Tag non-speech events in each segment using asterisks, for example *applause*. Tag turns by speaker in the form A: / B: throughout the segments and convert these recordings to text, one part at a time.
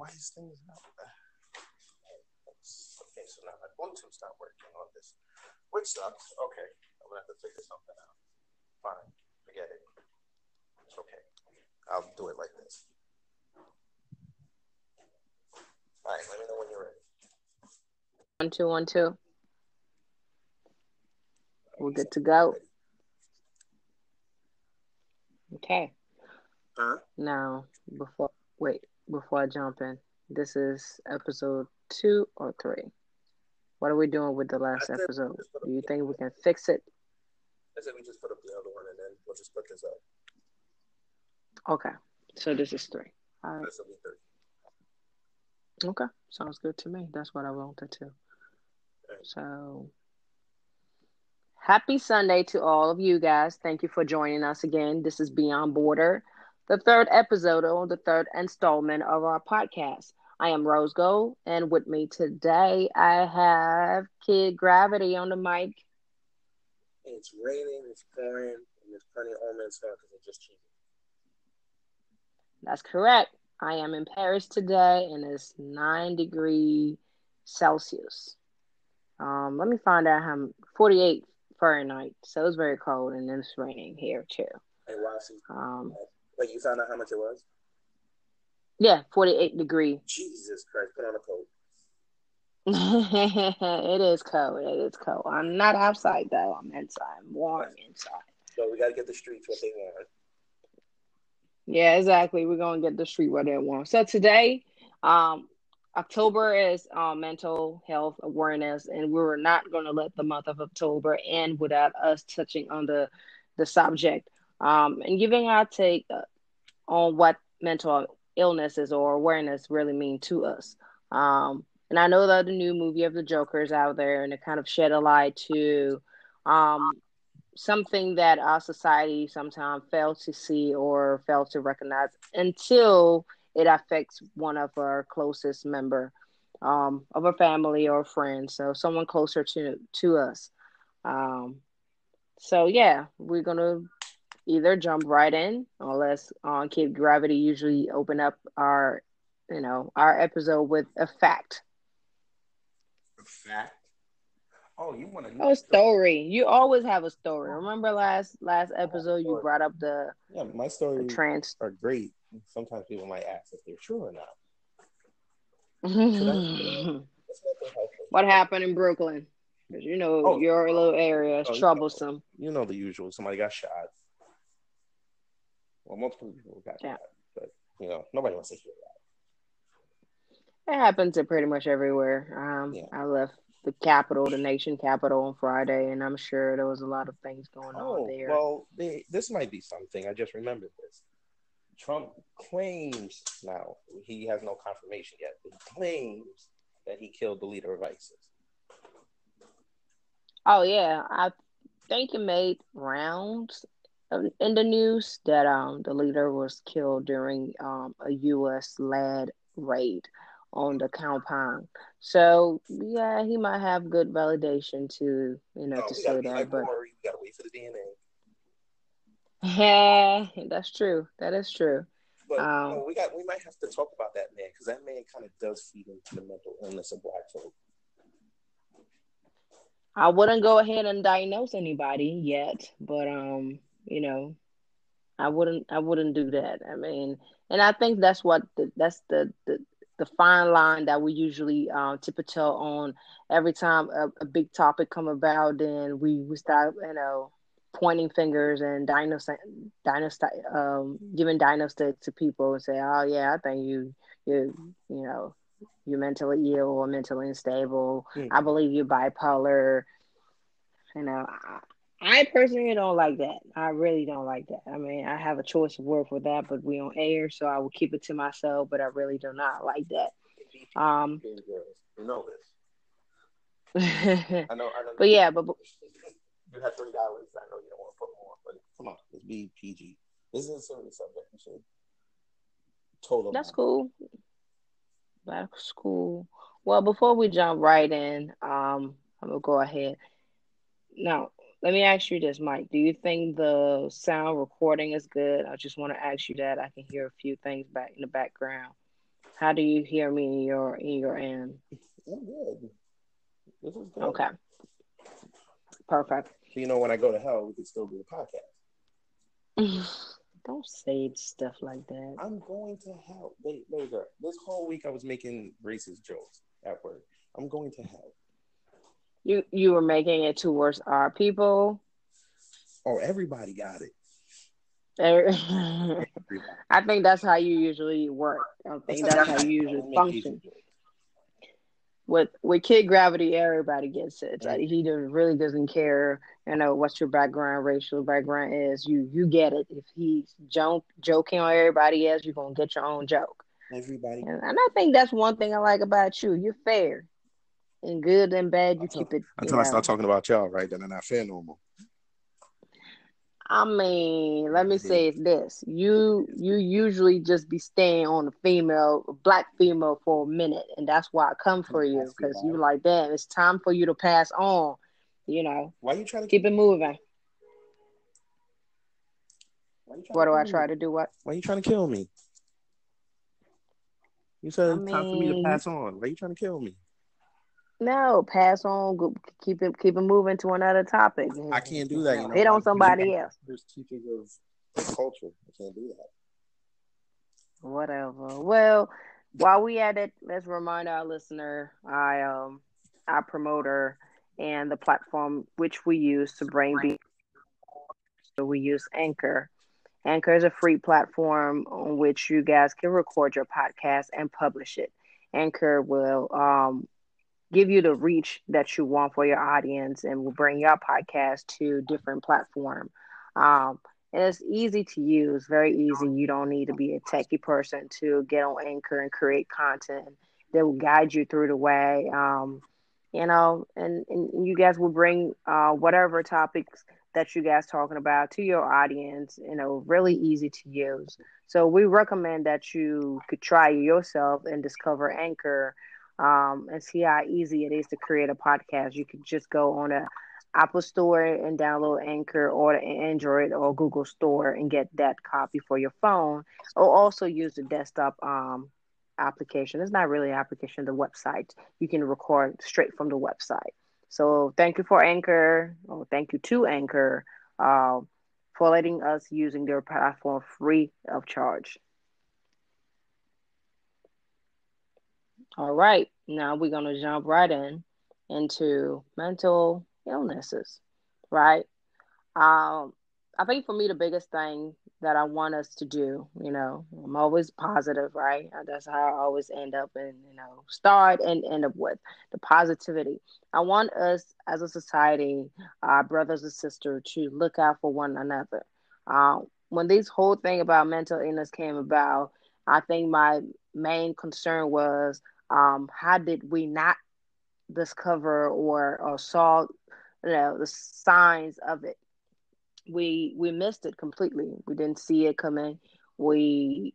A: Why is things not? Okay, so now my Bluetooth's not working on this, which sucks. Okay, I'm gonna have to figure something out. Fine, forget it. It's okay. I'll do it like this. All right, let me know when you're ready.
B: One, two, one, two. We're good to go. Okay.
A: Huh?
B: Now, before wait, before I jump in, this is episode two or three. What are we doing with the last
A: said
B: episode?
A: just put up
B: Do you think we can fix it?
A: I said we just put up the other one and then we'll just put this up.
B: Okay. So this is three. All right.
A: This will be three.
B: Okay. Sounds good to me. That's what I wanted to.
A: Right.
B: So happy Sunday to all of you guys. Thank you for joining us again. This is Beyond Border, the third episode or the third installment of our podcast. I am Rose Gold, and with me today I have Kid Gravity on the mic.
A: It's raining, it's pouring, and there's plenty of omens here because it just cheated.
B: That's correct. I am in Paris today, and it's nine degree Celsius. Um, let me find out how 48 Fahrenheit. So it's very cold, and it's raining here too.
A: Hey, Rossi,
B: Um,
A: wait, you found out how much it was?
B: yeah, 48 degree.
A: Jesus Christ, put on a coat. *laughs*
B: it is cold. It is cold. I'm not outside though. I'm inside. I'm warm inside.
A: So we got to get the streets what they want.
B: Yeah, exactly. We're gonna get the street where they want. So today, um, October is uh, mental health awareness, and we're not gonna let the month of October end without us touching on the the subject um, and giving our take uh, on what mental illnesses or awareness really mean to us. Um, and I know that the new movie of the Joker is out there, and it kind of shed a light to um, something that our society sometimes fails to see or fails to recognize until it affects one of our closest member um, of a family or friend, so someone closer to to us. Um, so yeah, we're gonna either jump right in, unless on Kid Gravity usually open up our, you know, our episode with a fact.
A: A Fact. Oh, you want to
B: Oh, story. You always have a story. Oh. Remember last last oh, episode you brought up the,
A: Yeah, my
B: the
A: stories
B: trans.
A: are great. Sometimes people might ask if they're true or not. *laughs*
B: what
A: It's mental health.
B: happened in Brooklyn? 'Cause you know
A: Oh.
B: your little area is
A: Oh, you know.
B: troublesome.
A: You know the usual. Somebody got shot. Well, multiple people got
B: Yeah.
A: shot, but you know nobody wants to hear that.
B: It happens to pretty much everywhere. Um,
A: Yeah.
B: I left the capital, the nation capital, on Friday, and I'm sure there was a lot of things going
A: Oh
B: on there.
A: well, they, this might be something. I just remembered this. Trump claims now he has no confirmation yet. But he claims that he killed the leader of ISIS.
B: Oh yeah, I think it made rounds in the news that um the leader was killed during um a U.S. led raid on the compound. So yeah, he might have good validation to you know
A: No,
B: to say that,
A: like
B: but.
A: We gotta wait for the DNA.
B: yeah, *laughs* that's true. That is true.
A: But
B: Um,
A: no, we got we might have to talk about that man because that man kind of does feed into the mental illness of black folk.
B: I wouldn't go ahead and diagnose anybody yet, but um, you know, I wouldn't I wouldn't do that. I mean, and I think that's what the, that's the, the the fine line that we usually um tiptoe on every time a, a big topic come about. Then we we start you know pointing fingers and diagnosing diagnostic um giving diagnostic to people and say, oh yeah, I think you you you know you're mentally ill or mentally unstable.
A: Hmm.
B: I believe you're bipolar. You know, I, personally don't like that. I really don't like that. I mean, I have a choice of word for that, but we on air, so I will keep it to myself. But I really do not like that. Um,
A: you know this.
B: I
A: know, I know. *laughs*
B: But yeah, but
A: you have three dollars. I know you don't want to put more, but come on, let's be PG. This is a serious subject. You should total.
B: That's cool. That's cool. Well, before we jump right in, um, I'm gonna go ahead. Now, let me ask you this, Mike. Do you think the sound recording is good? I just want to ask you that. I can hear a few things back in the background. How do you hear me in your in your end?
A: I'm good. This is good.
B: Okay. Perfect.
A: So you know, when I go to hell, we can still do the
B: podcast. *sighs* Don't say stuff like that.
A: I'm going to hell. Wait, wait, girl. This whole week I was making racist jokes at work. I'm going to hell.
B: You you were making it towards our people.
A: Oh, everybody got it. *laughs*
B: I think that's how you usually work. I think that's, that's how you usually function with with kid gravity, everybody gets it. Like, he does, really doesn't care, you know, what your background, racial background is. You you get it. If he's joke, joking on everybody else, you're gonna get your own joke.
A: Everybody,
B: and, and I think that's one thing I like about you. You're fair, and good and bad. You until, keep it
A: until I start talking about y'all, right? Then I'm not fair no more.
B: I mean, let me say mm-hmm. this: you you usually just be staying on a female, black female for a minute, and that's why I come for you because you like that. It's time for you to pass on. You know.
A: Why you trying to
B: keep it moving? What do I try to do? What?
A: Why you trying to kill me? You said it's time for me to pass on. Why you trying to kill me?
B: No, pass on. Keep it keep it moving to another topic.
A: I can't do that. You know,
B: hit on somebody else.
A: There's teachers of, of culture. I can't do that.
B: Whatever. Well, while we at it, let's remind our listener, I um, our promoter, and the platform which we use to bring. Be- so we use Anchor. Anchor is a free platform on which you guys can record your podcast and publish it. Anchor will um, give you the reach that you want for your audience and will bring your podcast to different platform. Um, and it's easy to use, very easy. You don't need to be a techie person to get on Anchor and create content that will guide you through the way. Um, you know, and, and you guys will bring uh, whatever topics that you guys talking about to your audience, you know, really easy to use. So we recommend that you could try yourself and discover Anchor um, and see how easy it is to create a podcast. You could just go on a Apple Store and download Anchor or Android or Google Store and get that copy for your phone. Or also use the desktop um, application. It's not really an application, the website. You can record straight from the website. So thank you for Anchor. Oh, thank you to Anchor uh, for letting us using their platform free of charge. All right, now we're going to jump right in into mental illnesses, right? Um, I think for me, the biggest thing that I want us to do, you know, I'm always positive, right? That's how I always end up and, you know, start and end up with the positivity. I want us as a society, our brothers and sisters, to look out for one another. Uh, when this whole thing about mental illness came about, I think my main concern was um, how did we not discover or, or saw you know the signs of it? We we missed it completely. We didn't see it coming. We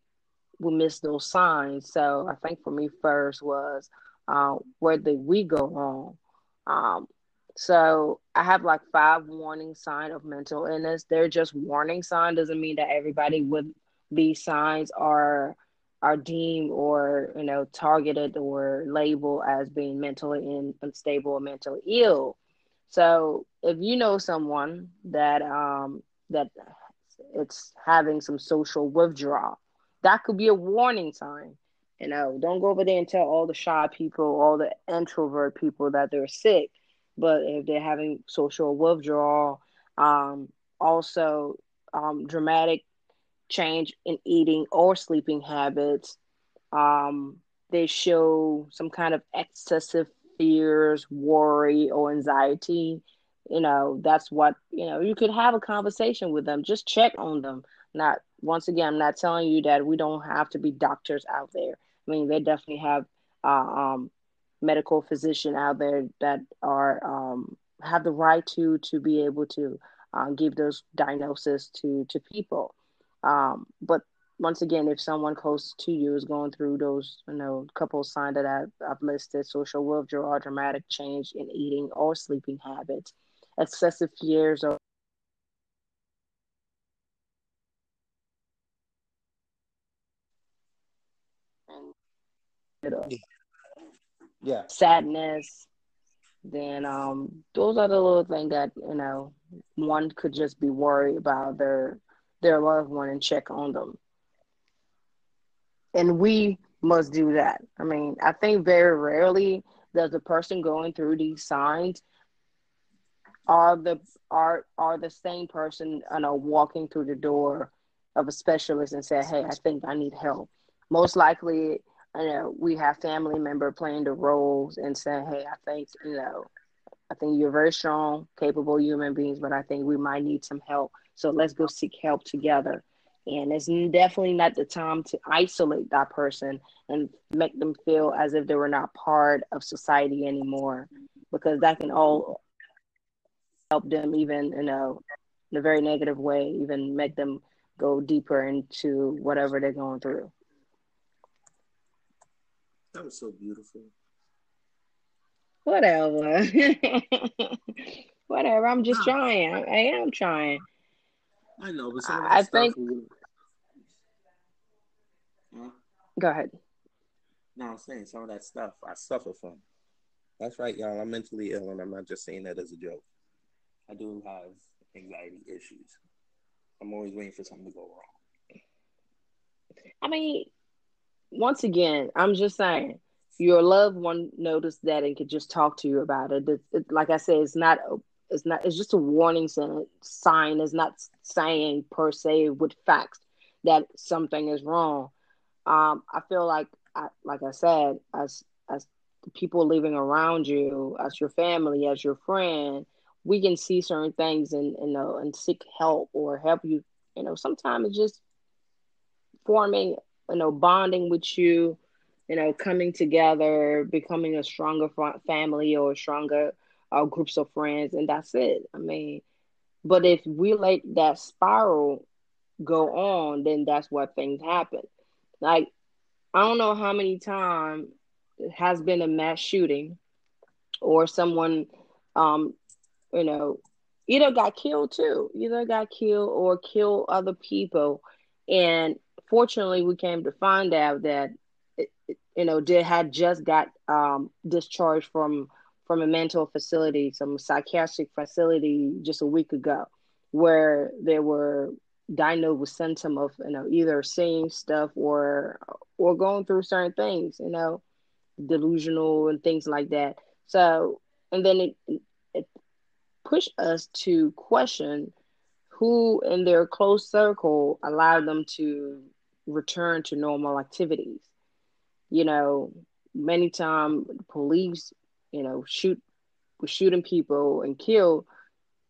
B: we missed those signs. So i think for me first was uh, where did we go wrong? Um, so i have like five warning sign of mental illness. They're just warning sign doesn't mean that everybody with these signs are are deemed or you know targeted or labeled as being mentally unstable or mentally ill. So if you know someone that um, that it's having some social withdrawal, that could be a warning sign. You know, don't go over there and tell all the shy people, all the introvert people that they're sick. But if they're having social withdrawal, um, also um, dramatic change in eating or sleeping habits. Um, they show some kind of excessive fears, worry, or anxiety. You know, that's what, you know, you could have a conversation with them. Just check on them. Not, once again, I'm not telling you that we don't have to be doctors out there. I mean, they definitely have uh, um, medical physician out there that are um, have the right to to be able to uh, give those diagnoses to to people. Um, but once again, if someone close to you is going through those, you know, couple of signs that I've, I've listed, social withdrawal, dramatic change in eating or sleeping habits, excessive fears or
A: Yeah. yeah.
B: sadness, then um, those are the little things that you know one could just be worried about their their loved one and check on them. And we must do that. I mean, I think very rarely does a person going through these signs are the are are the same person you know walking through the door of a specialist and say, Hey, I think I need help. Most likely you know, we have family member playing the roles and saying, Hey, I think, you know, I think you're very strong, capable human beings, but I think we might need some help. So let's go seek help together. And it's definitely not the time to isolate that person and make them feel as if they were not part of society anymore, because that can all help them even, you know, in a very negative way, even make them go deeper into whatever they're going through.
A: That was so beautiful.
B: Whatever. *laughs* Whatever. I'm just trying. I, I, am trying.
A: I know, but some of
B: that I
A: stuff
B: think.
A: Huh?
B: Go ahead.
A: No, I'm saying some of that stuff I suffer from. That's right, y'all. I'm mentally ill, and I'm not just saying that as a joke. I do have anxiety issues. I'm always waiting for something to go wrong.
B: I mean, once again, I'm just saying, your loved one noticed that and could just talk to you about it. It, it. like I said, it's not it's not it's just a warning sign. It's not saying per se with facts that something is wrong. Um, I feel like, I, like I said, as as people living around you, as your family, as your friend, we can see certain things and you know and seek help or help you. You know, sometimes it's just forming you know, bonding with you, you know, coming together, becoming a stronger family or a stronger uh, groups of friends, and that's it. I mean, but if we let that spiral go on, then that's what things happen. Like, I don't know how many times has been a mass shooting or someone, um, you know, either got killed too, either got killed or kill other people. And fortunately, we came to find out that you know did had just got um, discharged from from a mental facility, some psychiatric facility, just a week ago, where they were diagnosed with symptom of you know either seeing stuff or or going through certain things, you know, delusional and things like that. So and then it it pushed us to question who in their close circle allowed them to return to normal activities. You know, many times police, you know, shoot was shooting people and kill,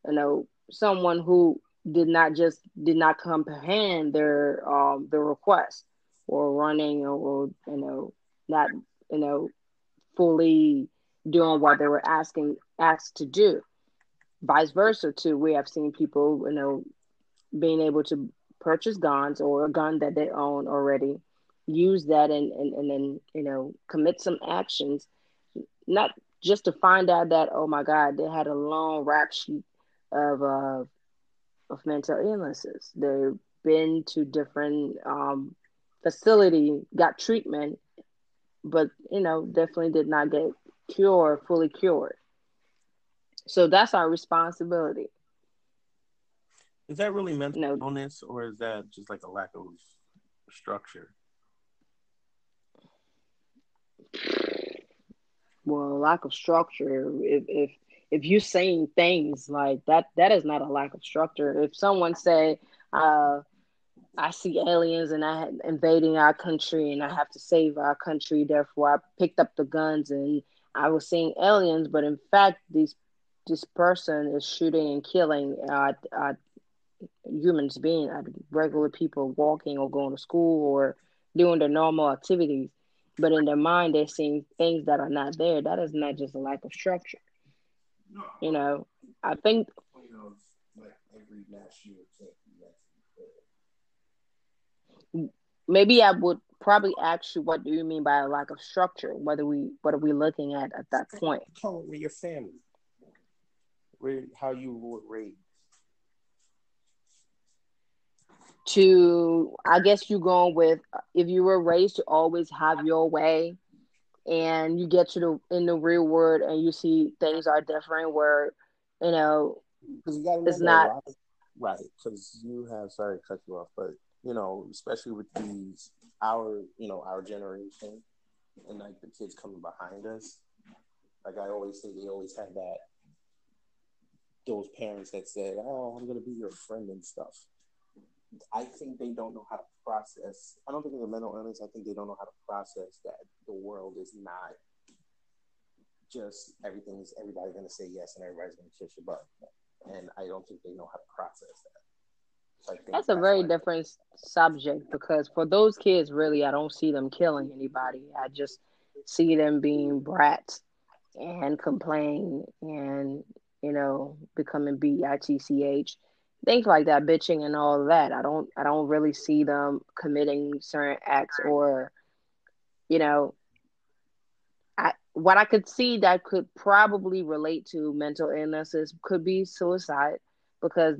B: you know, someone who did not just did not comprehend their um their request or running or you know not you know fully doing what they were asking asked to do. Vice versa too. We have seen people you know being able to purchase guns or a gun that they own already, use that and, and, and then, you know, commit some actions, not just to find out that, oh my God, they had a long rap sheet of, uh, of mental illnesses. They've been to different um, facility, got treatment, but, you know, definitely did not get cured, fully cured. So that's our responsibility.
A: Is that really mental no. illness, or is that just like a lack of structure?
B: Well, lack of structure. If if if you're saying things like that, that is not a lack of structure. If someone say, uh, "I see aliens and I invading our country and I have to save our country," therefore I picked up the guns and I was seeing aliens, but in fact, these this person is shooting and killing uh, uh, humans being regular people walking or going to school or doing their normal activities but in their mind they're seeing things that are not there. That is not just a lack of structure. You know, I think maybe I would probably ask you what do you mean by a lack of structure? What are we what are we looking at at that point?
A: Me your family, where how you were raised.
B: To I guess you going with if you were raised to always have your way, and you get to the in the real world and you see things are different where you know
A: you it's not right? Because you have sorry to cut you off but you know especially with these our you know our generation and like the kids coming behind us like i always say they always have that those parents that said oh i'm gonna be your friend and stuff i think they don't know how to process i don't think it's a mental illness i think they don't know how to process that the world is not just everything's everybody's gonna say yes and everybody's gonna kiss your butt. And i don't think they know how to process that.
B: That's a very different subject because for those kids, really, I don't see them killing anybody. I just see them being brats and complain and you know becoming bitch things like that bitching and all that. I don't i don't really see them committing certain acts or you know I, what i could see that could probably relate to mental illnesses could be suicide because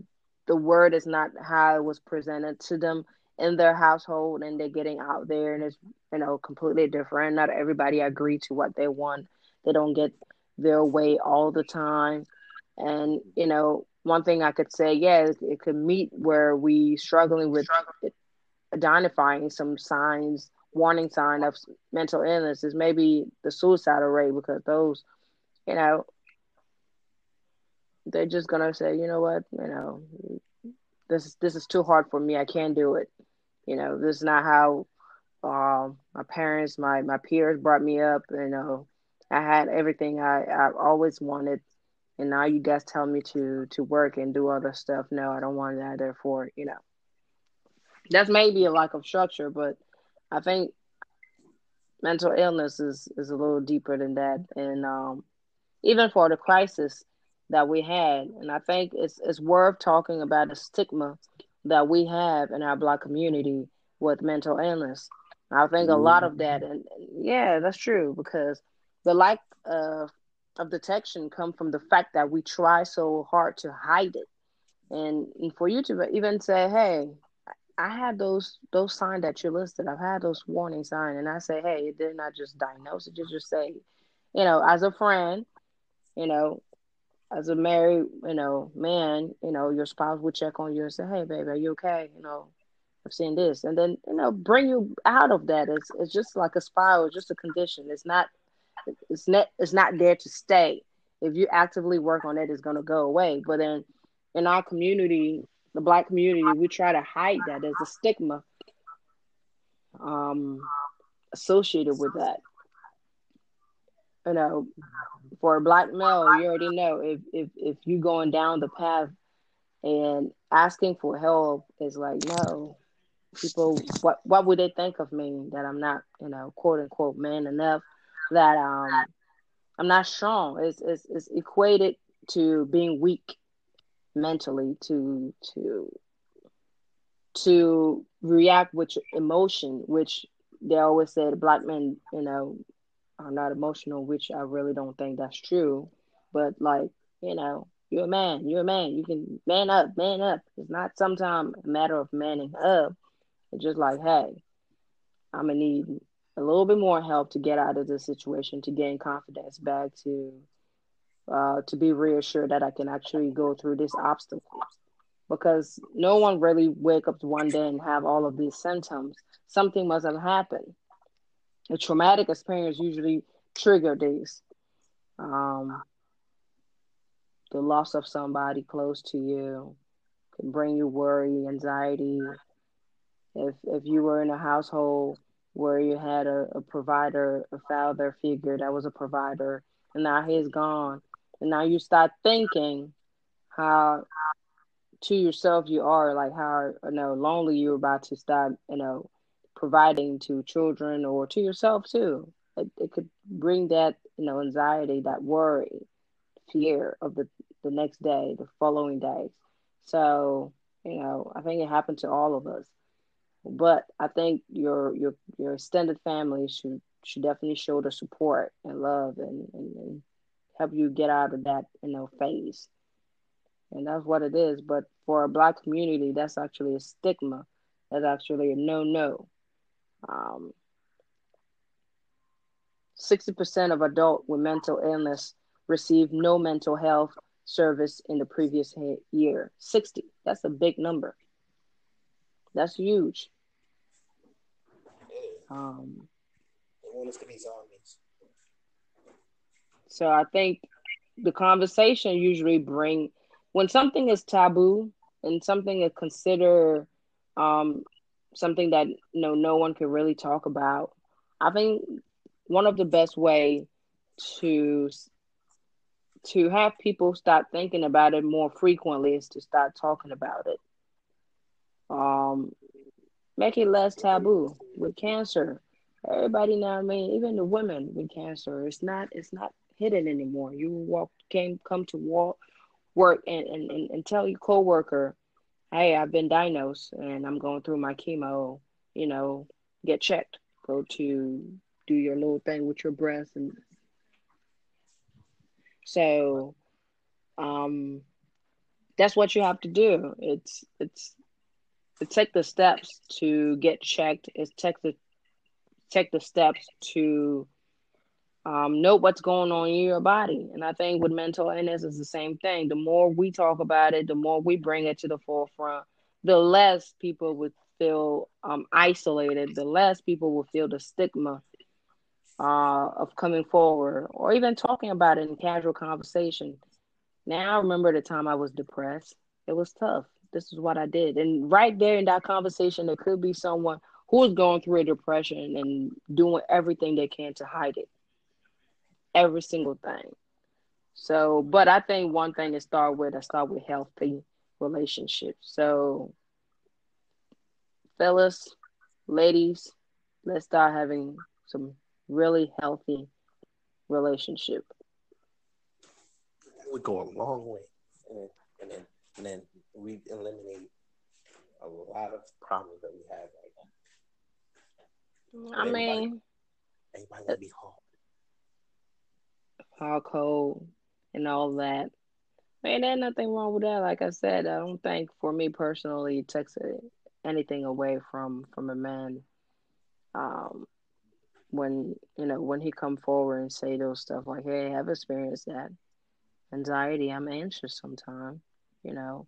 B: the word is not how it was presented to them in their household and they're getting out there and it's you know completely different. Not everybody agree to what they want. They don't get their way all the time. And you know one thing i could say yeah it, it could meet where we struggling with identifying some signs warning sign of mental illness is maybe the suicidal rate because those you know they're just gonna say, you know what, you know, this this is too hard for me. I can't do it. You know, this is not how um, my parents, my my peers brought me up. You know, I had everything I I always wanted, and now you guys tell me to to work and do other stuff. No, I don't want that. Therefore, you know, that's maybe a lack of structure, but I think mental illness is is a little deeper than that, and um, even for the crisis that we had. And I think it's it's worth talking about the stigma that we have in our black community with mental illness. I think a lot of that, and yeah, that's true because the lack of of detection come from the fact that we try so hard to hide it, and, and for you to even say, "Hey, I had those those signs that you listed. I've had those warning signs," and I say, "Hey, it did not just diagnose it. Just say, you know, as a friend, you know, as a married, you know, man, you know, your spouse would check on you and say, "Hey, baby, are you okay?" You know, I've seen this, and then you know, bring you out of that. It's it's just like a spiral, just a condition. It's not, it's not, it's not there to stay. If you actively work on it, it's gonna go away. But then, in our community, the black community, we try to hide that. There's a stigma um associated with that you know, for a black male, you already know if if if you going down the path and asking for help is like no, people what what would they think of me that I'm not you know quote unquote man enough that um I'm not strong. It's it's, it's equated to being weak mentally to to to react with emotion, which they always said black men, you know, are not emotional, which I really don't think that's true. But like, you know, you're a man, you're a man. You can man up, man up. It's not sometimes a matter of manning up. It's just like, hey, I'm gonna need a little bit more help to get out of this situation, to gain confidence back, to uh, to be reassured that I can actually go through this obstacle. Because no one really wake up one day and have all of these symptoms. Something must have happened a traumatic experience usually trigger these. Um, the loss of somebody close to you can bring you worry, anxiety. If if you were in a household where you had a, a provider, a father figure that was a provider, and now he's gone, and now you start thinking how to yourself you are, like how you know lonely you're about to start, you know, providing to children or to yourself too. It, it could bring that you know anxiety, that worry, fear of the the next day, the following days. So you know, I think it happened to all of us. But I think your your your extended family should should definitely show the support and love and, and, and help you get out of that you know phase. And that's what it is. But for a black community, that's actually a stigma. That's actually a no no. Um, 60% of adults with mental illness received no mental health service in the previous year. 60. That's a big number. That's huge. Um,
A: they want us to be zombies.
B: So I think the conversation usually bring when something is taboo and something is considered um, something that you know no one can really talk about. I think one of the best way to to have people start thinking about it more frequently is to start talking about it. Um, make it less taboo with cancer. Everybody now, I mean, even the women with cancer, it's not it's not hidden anymore. You walk came come to walk work and, and, and, and tell your coworker, hey, I've been diagnosed and I'm going through my chemo, you know, get checked. Go to do your little thing with your breast and so um that's what you have to do. It's it's take the steps to get checked. It's take the take the steps to um, know what's going on in your body. And I think with mental illness is the same thing. The more we talk about it, the more we bring it to the forefront, the less people would feel um, isolated, the less people will feel the stigma uh, of coming forward or even talking about it in casual conversation. Now I remember the time I was depressed. It was tough. This is what I did. And right there in that conversation, there could be someone who is going through a depression and doing everything they can to hide it every single thing. So, but I think one thing to start with, I start with healthy relationships. So, fellas, ladies, let's start having some really healthy relationship.
A: That would go a long way, and, and then and then we eliminate a lot of problems that we have
B: right now. I everybody, mean,
A: everybody would be hard
B: hard code and all that. Man, there's nothing wrong with that. Like I said, I don't think for me personally it takes anything away from from a man. Um, when you know when he come forward and say those stuff like, "Hey, I've experienced that anxiety. I'm anxious sometimes," you know.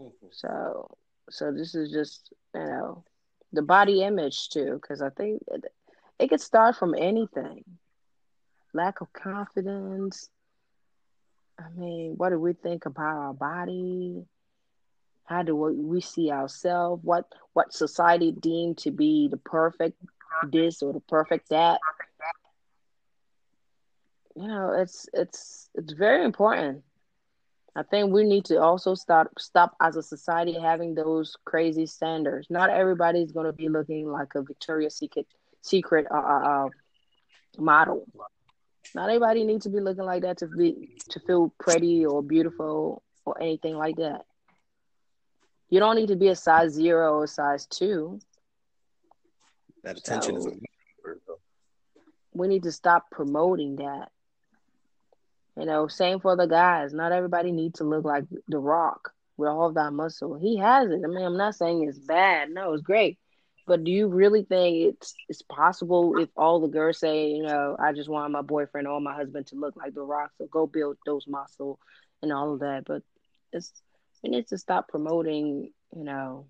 B: Mm-hmm. So, so this is just you know the body image too, because I think it, it could start from anything lack of confidence. I mean, what do we think about our body? How do we see ourselves? What what society deemed to be the perfect this or the perfect that? You know, it's it's it's very important. I think we need to also stop stop as a society having those crazy standards. Not everybody's going to be looking like a Victoria's Secret secret uh, uh, uh model. Not everybody needs to be looking like that to be to feel pretty or beautiful or anything like that. You don't need to be a size zero or size two.
A: That attention so, is.
B: We need to stop promoting that. You know, same for the guys. Not everybody needs to look like The Rock with all that muscle. He has it. I mean, I'm not saying it's bad. No, it's great. But do you really think it's it's possible if all the girls say, you know, I just want my boyfriend or my husband to look like The Rock, so go build those muscle and all of that. But it's we need to stop promoting, you know,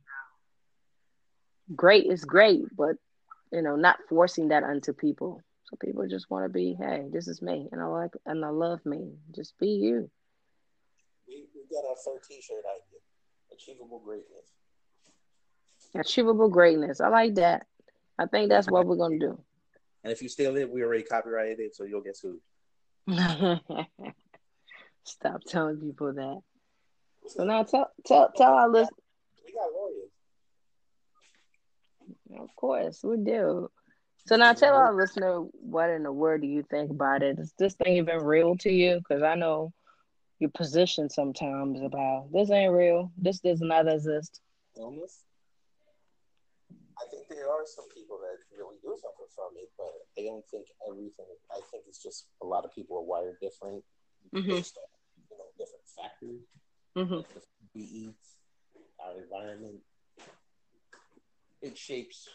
B: great is great, but you know, not forcing that onto people. So people just want to be, hey, this is me, and I like and I love me. Just be you.
A: We, we got our first T-shirt idea: achievable greatness.
B: Achievable greatness. I like that. I think that's what we're gonna do.
A: And if you steal it, we already copyrighted it, so you'll get sued. *laughs*
B: Stop telling people that. So now tell tell tell our listeners.
A: We got lawyers.
B: Of course, we do. So now tell our listener what in the world do you think about it? Is this thing even real to you? Because I know your position sometimes about this ain't real. This does not exist.
A: Illness. I think there are some people that really do suffer from it, but I don't think everything. I think it's just a lot of people are wired different mm-hmm. based on you know different factors. Mm-hmm. We eat, our environment, it shapes,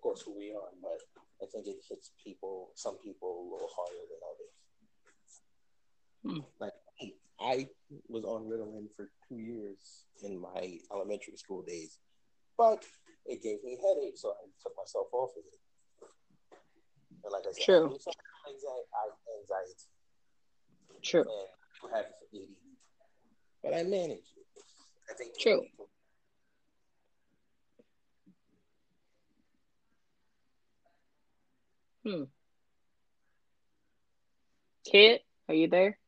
A: of course, who we are. But I think it hits people, some people, a little harder than others. Hmm. Like I was on Ritalin for two years in my elementary school days, but it gave me headaches, so I took myself off of it. And like I said, True. I anxiety.
B: True.
A: And I have ADD, but I managed it. I think
B: True. Hmm. Kid, are you there?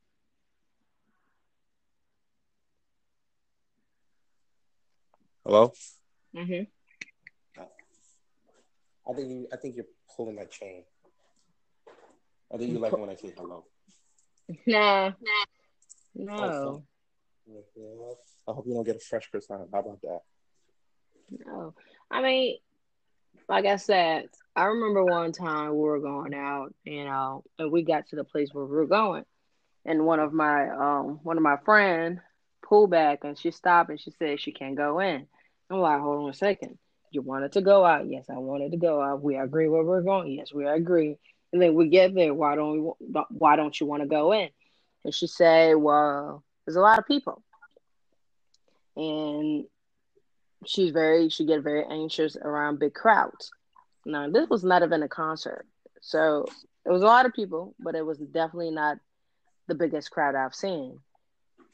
A: Hello.
B: Mhm.
A: I think you. I think you're pulling my chain. I think you like when I say hello.
B: Nah. No.
A: Oh, I hope you don't get a fresh croissant. How about that?
B: No. I mean, like I said, I remember one time we were going out, you know, and we got to the place where we were going, and one of my um one of my friend pulled back and she stopped and she said she can't go in. I'm like, hold on a second. You wanted to go out? Yes, I wanted to go out. We agree where we're going. Yes, we agree. And then we get there. Why don't we? Why don't you want to go in? And she said, well, there's a lot of people, and she's very she get very anxious around big crowds. Now, this was not even a concert. So it was a lot of people, but it was definitely not the biggest crowd I've seen.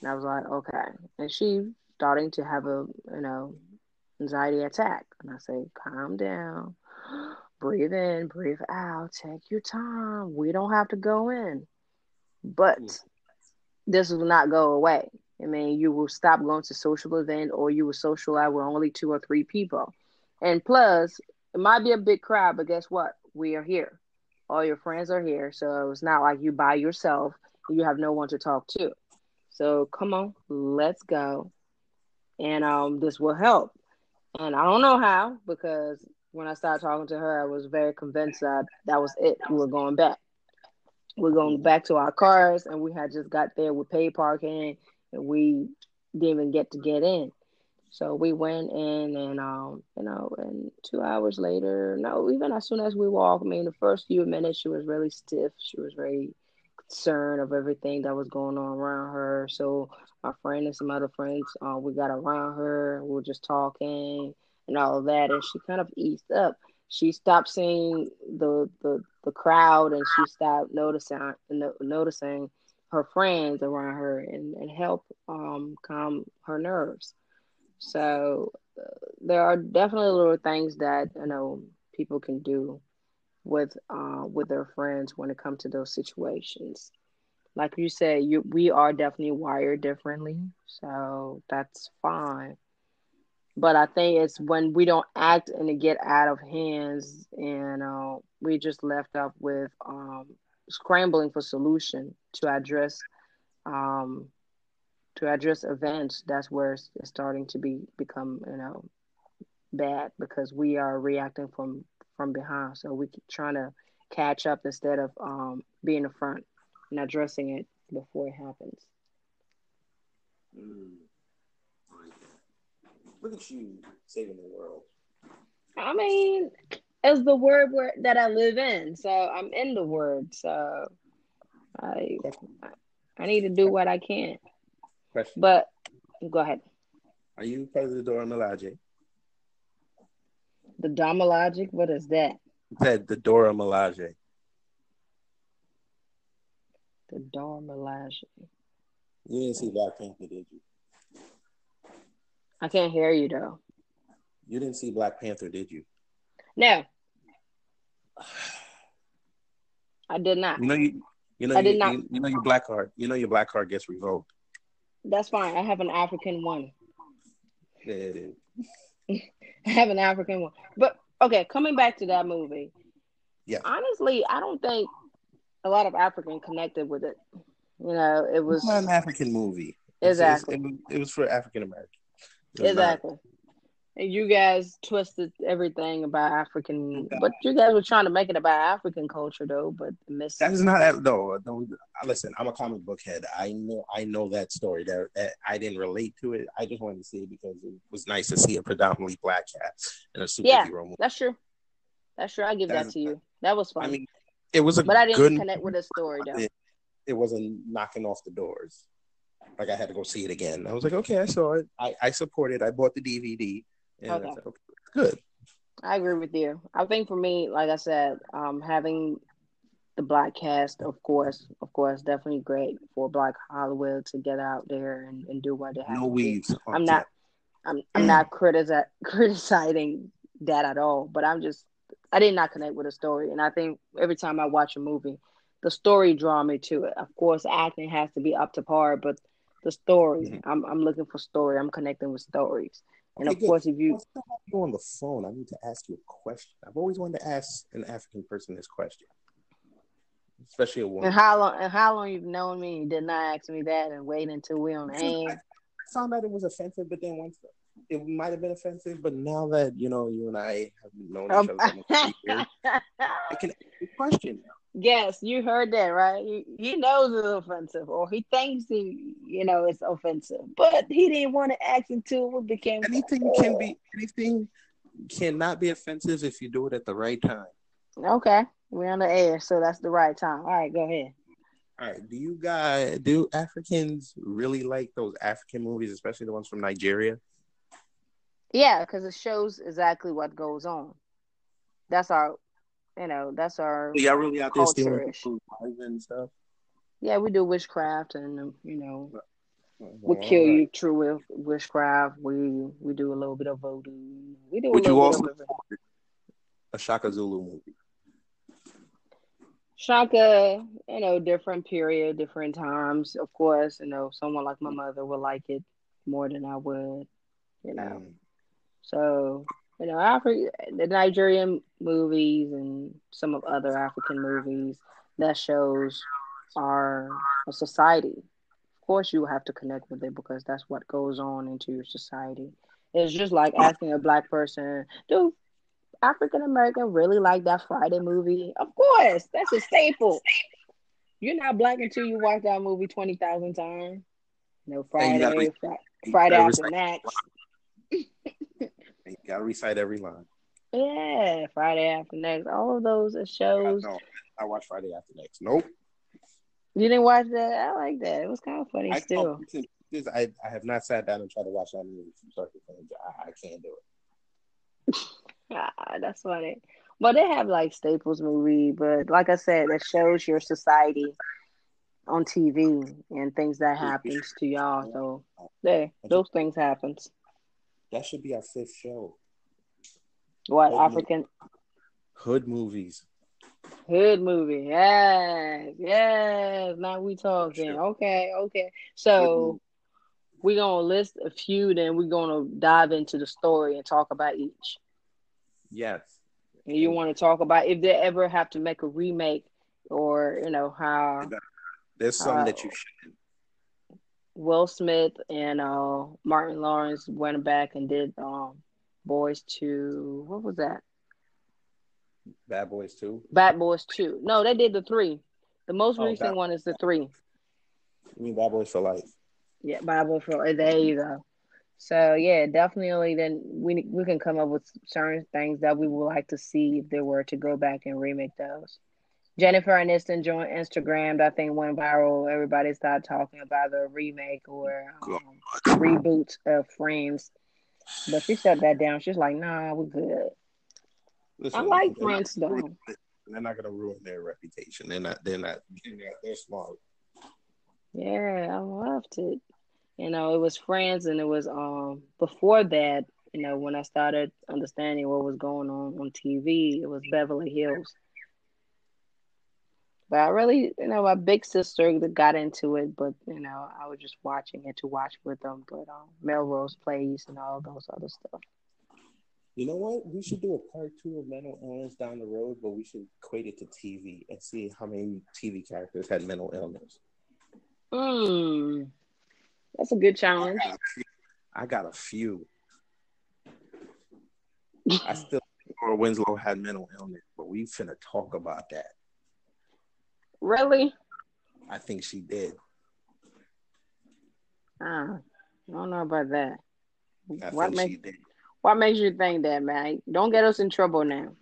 B: And I was like, okay. And she starting to have a, you know, anxiety attack. And I say, calm down, *gasps* breathe in, breathe out, take your time. We don't have to go in. But mm. this will not go away. I mean, you will stop going to social event or you will socialize with only two or three people. And plus, it might be a big crowd, but guess what? We are here. All your friends are here. So it's not like you by yourself. You have no one to talk to. So come on, let's go. And um, this will help. And I don't know how, because when I started talking to her, I was very convinced that that was it. We were going back. We're going back to our cars, and we had just got there with paid parking, we didn't even get to get in. So we went in, and um, you know, and two hours later, no, even as soon as we walked, I mean, the first few minutes, she was really stiff. She was very concerned of everything that was going on around her. So my friend and some other friends, uh, we got around her. We were just talking and all of that, and she kind of eased up. She stopped seeing the the, the crowd, and she stopped noticing noticing her friends around her, and and help um, calm her nerves. So uh, there are definitely little things that you know people can do with uh, with their friends when it comes to those situations. Like you said, you we are definitely wired differently, so that's fine. But I think it's when we don't act and it get out of hands, and uh, we just left up with um, scrambling for solution to address um, to address events, that's where it's, starting to be become you know bad because we are reacting from from behind. So we keep trying to catch up instead of um, being in front and addressing it before it happens.
A: Mm. Look at you saving the world.
B: I mean, it's the word where, that I live in, so I'm in the word. So I I need to do what I can. Question. But go ahead.
A: Are you part of the Dora Milaje?
B: The Dora Milaje? What is that?
A: Said the Dora Milaje.
B: The Dora Milaje.
A: You didn't see Black Panther, did you?
B: I can't hear you though.
A: You didn't see Black Panther, did you?
B: No. I did not.
A: You know you, you know I did you, not. You, you know your black card. You know your black card gets revoked.
B: That's fine. I have an African one.
A: Yeah, it
B: is. *laughs* I have an African one. But okay, coming back to that movie.
A: Yeah.
B: Honestly, I don't think a lot of African connected with it. You know, it was
A: It's not an African movie.
B: Exactly.
A: It's- it's- it, was, it was for African American.
B: exactly. And you guys twisted everything about African, but you guys were trying to make it about African culture though, but.
A: That is not no. no listen, I'm a comic book head. I know. I know that story. That, that I didn't relate to it. I just wanted to see it because it was nice to see a predominantly black cat in a superhero
B: Yeah.
A: movie.
B: That's true. That's true. I give that to you. That was fun.
A: I mean, it was a
B: but I didn't
A: good.
B: connect with the story though.
A: It, it wasn't knocking off the doors. Like I had to go see it again. I was like, okay, I saw it. I, I supported. I bought the DVD. And
B: Okay.
A: Good.
B: I agree with you. I think for me, like I said, um, having the black cast, of course, of course, definitely great for Black Hollywood to get out there and, and do what they have.
A: No
B: to do.
A: weaves. on
B: I'm not. I'm I'm not *clears throat* critici- criticizing that at all, but I'm just I did not connect with the story, and I think every time I watch a movie, the story draw me to it. Of course, acting has to be up to par, but the story,
A: Mhm.
B: I'm I'm looking for story. I'm connecting with stories, and of
A: good.
B: course, if you
A: I have you on the phone, I need to ask you a question. I've always wanted to ask an African person this question, especially a woman.
B: and how long and how long you've known me, you did not ask me that, and wait until we on the
A: I
B: hand.
A: found out it was offensive, but then once it might have been offensive, but now that you know you and I have known
B: Um,
A: each other, for years, *laughs* I can ask you a question now.
B: Yes, you heard that, right? He, he knows it's offensive, or he thinks he, you know, it's offensive, but he didn't want to act until it became.
A: Anything can be anything cannot be offensive if you do it at the right time.
B: Okay, we're on the air, so that's the right time. All right, go ahead.
A: All right, do you guys do Africans really like those African movies, especially the ones from Nigeria?
B: Yeah, because it shows exactly what goes on. That's our, you know, that's our.
A: Y'all really out there stealing
B: Culture-ish.
A: people's lives and stuff?
B: Yeah, we do witchcraft, and um, you know, we
A: Well,
B: kill
A: right.
B: you through with witchcraft. We we do a little bit of voodoo. We do a
A: Would you
B: little
A: also
B: bit of
A: a Shaka Zulu movie?
B: Shaka, you know, different period, different times. Of course, you know, someone like my mother would like it more than I would, you know.
A: Mm.
B: So, you know, Afri- the Nigerian movies and some of other African movies that shows our a society. Of course, you have to connect with it because that's what goes on into your society. It's just like asking a black person, do African American really like that Friday movie? Of course, that's a staple. You're not black until you watch that movie twenty thousand times. No Friday,
A: re-
B: Friday after
A: recite-
B: next.
A: You gotta recite every line.
B: Yeah, Friday after next. All of those are shows.
A: No, I watch Friday After Next. Nope.
B: You didn't watch that? I like that. It was kind of funny
A: I,
B: still.
A: oh, this, I I have not sat down and tried to watch that movie from start to finish. I, I can't do it. *laughs*
B: Ah, that's funny. But they have like Staples movie, but like I said, it shows your society on TV and things that happens to y'all. So there, those things happens.
A: That should be our fifth show.
B: What
A: Hood
B: African
A: Hood movies.
B: hood movie? Yes, yes. Now we talking.
A: Sure.
B: Okay, okay. So we're gonna list a few, then we're gonna dive into the story and talk about each.
A: Yes.
B: And you want to talk about if they ever have to make a remake, or you know how
A: There's some
B: Uh,
A: that you shouldn't.
B: Will Smith and uh, Martin Lawrence went back and did um, Boys Two. What was that?
A: Bad Boys Two.
B: Bad Boys Two. No, they did the three. The most
A: Oh,
B: recent
A: Bad-
B: one is the three.
A: You mean Bad Boys for Life?
B: Yeah, Bible for there you go. So yeah, definitely. Then we we can come up with certain things that we would like to see if they were to go back and remake those. Jennifer Aniston joined Instagram. That thing went viral. Everybody started talking about the remake or um, reboot of Friends, but she shut that down. She's like, "Nah, we're good."
A: Listen,
B: I like
A: not
B: Friends though.
A: They're not gonna ruin their reputation. They're not. They're not. They're, they're smart.
B: Yeah, I loved it. You know, it was Friends, and it was um before that. You know, when I started understanding what was going on on TV, it was Beverly Hills. But I really, you know, my big sister got into it, but you know, I was just watching it to watch with them. But um, Melrose Place and all those other stuff.
A: You know what? We should do a part two of mental illness down the road, but we should equate it to TV and see how many TV characters had mental illness.
B: Hmm. That's a good challenge.
A: I got a few. I, got a few. I still think Laura Winslow had mental illness, but we finna talk about that.
B: Really?
A: I think she did.
B: Uh, I don't know about that.
A: I
B: what makes
A: she did.
B: what makes you think that, man? Don't get us in trouble now.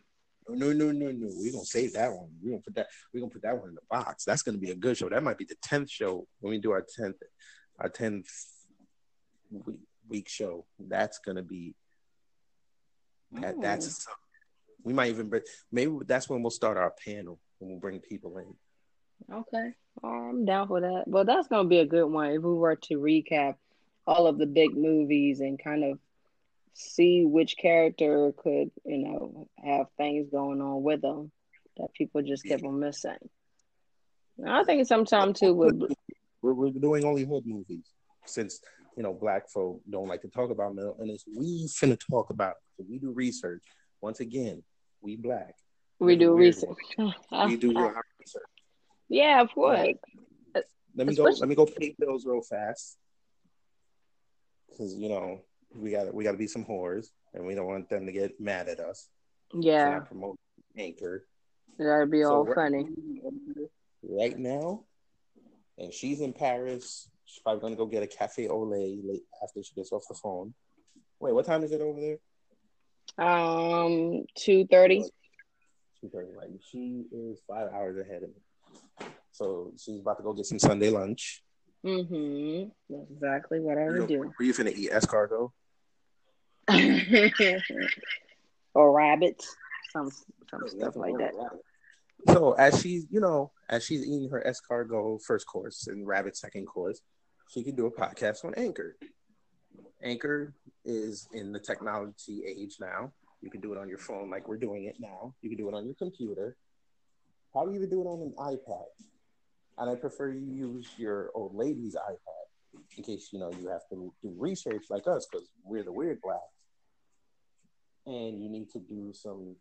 A: No, no, no, no. We're gonna save that one. We're gonna put that. We're gonna put that one in the box. That's gonna be a good show. That might be the tenth show when we do our tenth, our tenth week, week show. That's gonna be. That, that's. We might even bring. Maybe that's when we'll start our panel and we'll bring people in.
B: Okay. I'm down for that. Well, that's going to be a good one if we were to recap all of the big movies and kind of see which character could, you know, have things going on with them that people just kept on missing. And I think sometimes too with
A: We're, we're doing only hood movies since you know black folk don't like to talk about mental illness. We finna talk about it. We do research. Once again, we black.
B: we do research.
A: We do our research.
B: Yeah, of course.
A: Let me go. Let me go pay bills real fast, because you know we got we got to be some whores, and we don't want them to get mad at us.
B: Yeah,
A: promote Anchor.
B: that'd be
A: So
B: all
A: right-
B: funny.
A: Right now, and she's in Paris. She's probably gonna go get a cafe au lait late after she gets off the phone. Wait, what time is it over there?
B: Um, two thirty.
A: Two thirty. Like she is five hours ahead of me. So she's about to go get some Sunday lunch.
B: Mm-hmm. That's exactly what I would do.
A: Are you finna eat escargot? *laughs*
B: or rabbits, some some stuff like that.
A: So as she's, you know, as she's eating her escargot first course and rabbit second course, she can do a podcast on Anchor. Anchor is in the technology age now. You can do it on your phone like we're doing it now. You can do it on your computer. Probably even do it on an iPad. And I prefer you use your old lady's iPad in case you know you have to do research like us because we're the weird blacks. And you need to do some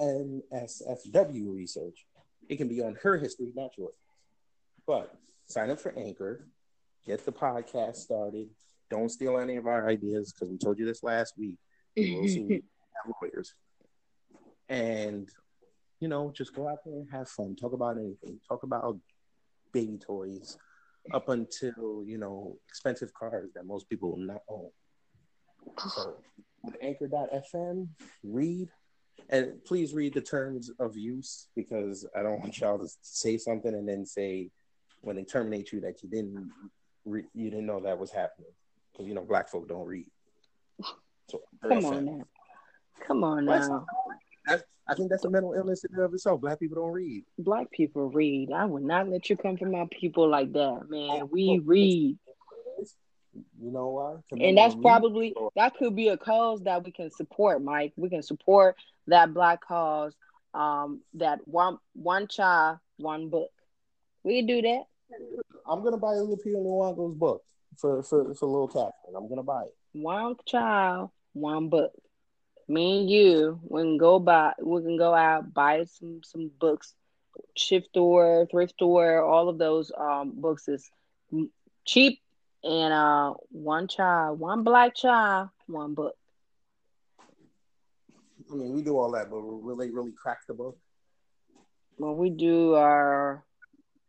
A: NSFW research. It can be on her history, not yours. But sign up for Anchor, get the podcast started. Don't steal any of our ideas because we told you this last week. We will see *laughs* lawyers. And you know, just go out there and have fun. Talk about anything. Talk about baby toys up until, you know, expensive cars that most people will not own. So with anchor.fm, read and please read the terms of use because I don't *laughs* want y'all to say something and then say when they terminate you that you didn't re- you didn't know that was happening because you know black folk don't read. So
B: Come on now. Come on now.
A: I, I think that's a mental illness in and of itself. Black people don't read.
B: Black people read. I would not let you come for my people like that, man. We read.
A: You know why?
B: And that's probably that could be a cause that we can support, Mike. We can support that black cause. Um, that one one child, one book. We can do that.
A: I'm gonna buy Lupita Nyong'o's book for for for little Catherine. I'm gonna buy it.
B: One child, one book. Me and you, we can go buy. We can go out buy some some books, shift store, thrift store. All of those um books is cheap. And uh, one child, one black child, one book.
A: I mean, we do all that, but we really really crack the book.
B: when we do our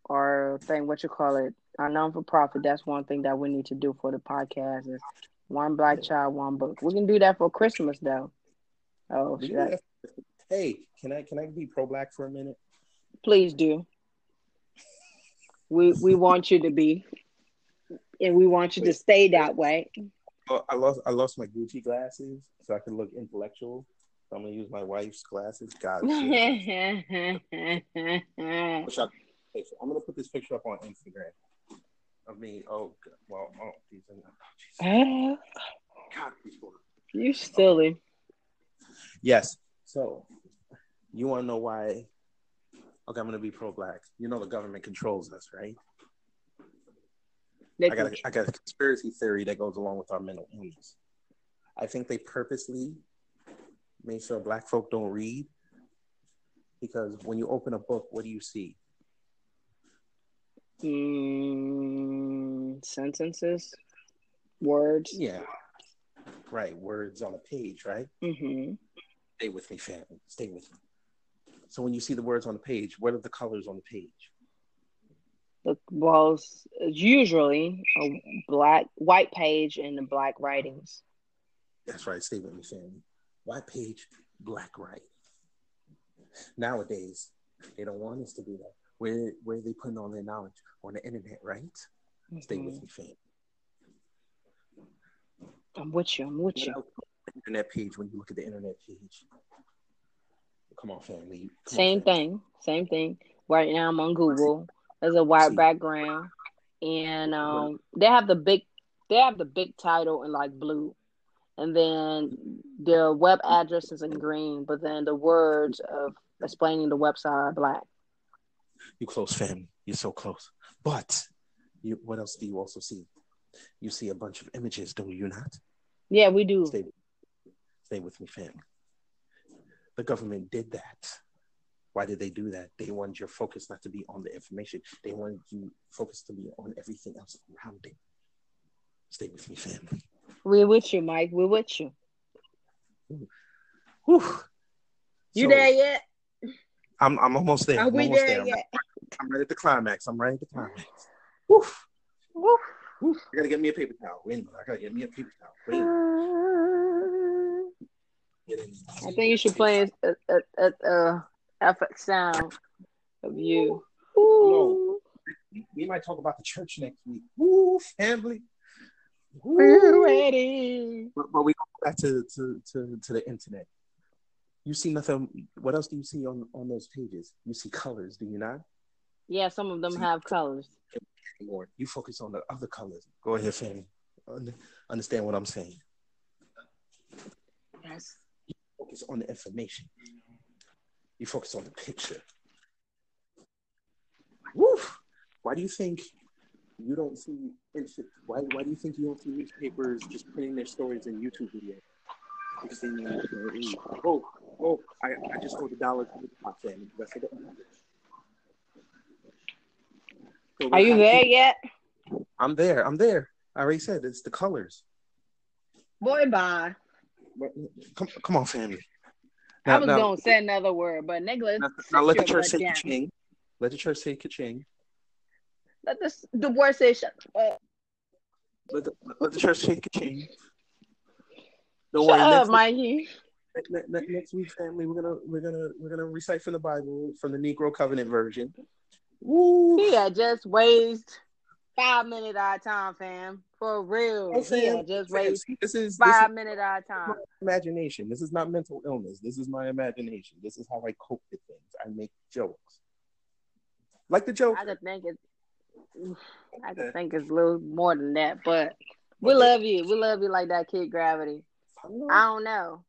B: our thing, what you call it, our non for profit, that's one thing that we need to do for the podcast is one black child, one book. We can do that for Christmas though. Oh,
A: We
B: should
A: do
B: I-
A: that. Hey, can I can I be pro black for a minute?
B: please do. We we want you to be, and we want you to stay that way.
A: Oh, I lost I lost my Gucci glasses so I could look intellectual. So I'm gonna use my wife's glasses. God, shit. *laughs* I'm gonna put this picture up on Instagram of me. Oh, God. well, oh, these are. Oh, Jesus. God,
B: you silly.
A: Yes. So, you want to know why? Okay, I'm gonna be pro-black. You know the government controls us, right?
B: They
A: I got a, I got a conspiracy theory that goes along with our mental illness. I think they purposely made sure black folk don't read because when you open a book, what do you see?
B: Mm, sentences, words.
A: Yeah, right. Words on a page, right?
B: Mm-hmm.
A: Stay with me, family. Stay with me. So when you see the words on the page, what are the colors on the page?
B: The walls usually a black, white page and the black writings.
A: That's right. Stay with me, family. White page, black writing. Nowadays, they don't want us to do that. Where where are they putting all their knowledge on the internet, right? Mm-hmm. Stay with me, family.
B: I'm with you. I'm with you.
A: Internet page. When you look at the internet page, come on, family. Come
B: Same
A: on, family.
B: thing. Same thing. Right now, I'm on Google. There's a white background, and um, they have the big, they have the big title in like blue, and then the web address is in green, but then the words of explaining the website are black.
A: You close, family. You're so close. But you, what else do you also see? You see a bunch of images, do you not?
B: Yeah, we do.
A: Stay, stay with me, family. The government did that. Why did they do that? They wanted your focus not to be on the information. They wanted you focus to be on everything else around it. Stay with me, family.
B: We're with you, Mike. We're with you.
A: Whew.
B: You
A: So,
B: there yet?
A: I'm I'm almost there.
B: Are
A: I'm
B: we
A: almost
B: there
A: there. I'm,
B: yet?
A: I'm right at the climax. I'm right at the climax. Woof.
B: Woof.
A: Woof. I gotta get me a paper towel. Wait a minute. I gotta get me a paper towel. Wait. a minute.
B: I think you should play a, a, a, a sound of you.
A: No. We might talk about the church next week. Woo, family.
B: We're ready.
A: But, but we go back to, to, to, to the internet. You see nothing. What else do you see on, on those pages? You see colors, do you not?
B: Yeah, some of them have colors.
A: Anymore. You focus on the other colors. Go ahead, family. Un- Understand what I'm saying.
B: Yes.
A: You Focus on the information. You focus on the picture. Woo! Why do you think you don't see why why do you think you don't see newspapers just putting their stories in YouTube videos? Because they need to read. Oh, oh, I, I just owed a dollar to the top family. That's it.
B: Are you there yet?
A: I'm there. I'm there. I already said it's the colors.
B: Boy, bye.
A: Come, come on, family.
B: I was
A: now-
B: gonna say another word, but Nicholas,
A: Now, now let the church say
B: down.
A: ka-ching. Let the church say ka-ching.
B: Let this the word say shut up.
A: Uh, let the, let the church say ka-ching. Don't
B: Shut
A: worry.
B: up,
A: Next,
B: Mikey.
A: ne- ne- next week, family, we're gonna we're gonna we're gonna recite from the Bible from the Negro Covenant version. Woo!
B: He had just waste five minutes at our time, fam. For real. He had just waste
A: this is this
B: five
A: is
B: minutes at our time.
A: imagination. This is not mental illness. This is my imagination. This is how I cope with things. I make jokes, like the joke.
B: I just think it's I just think it's a little more than that, but we love you. We love you like that kid gravity. I don't know.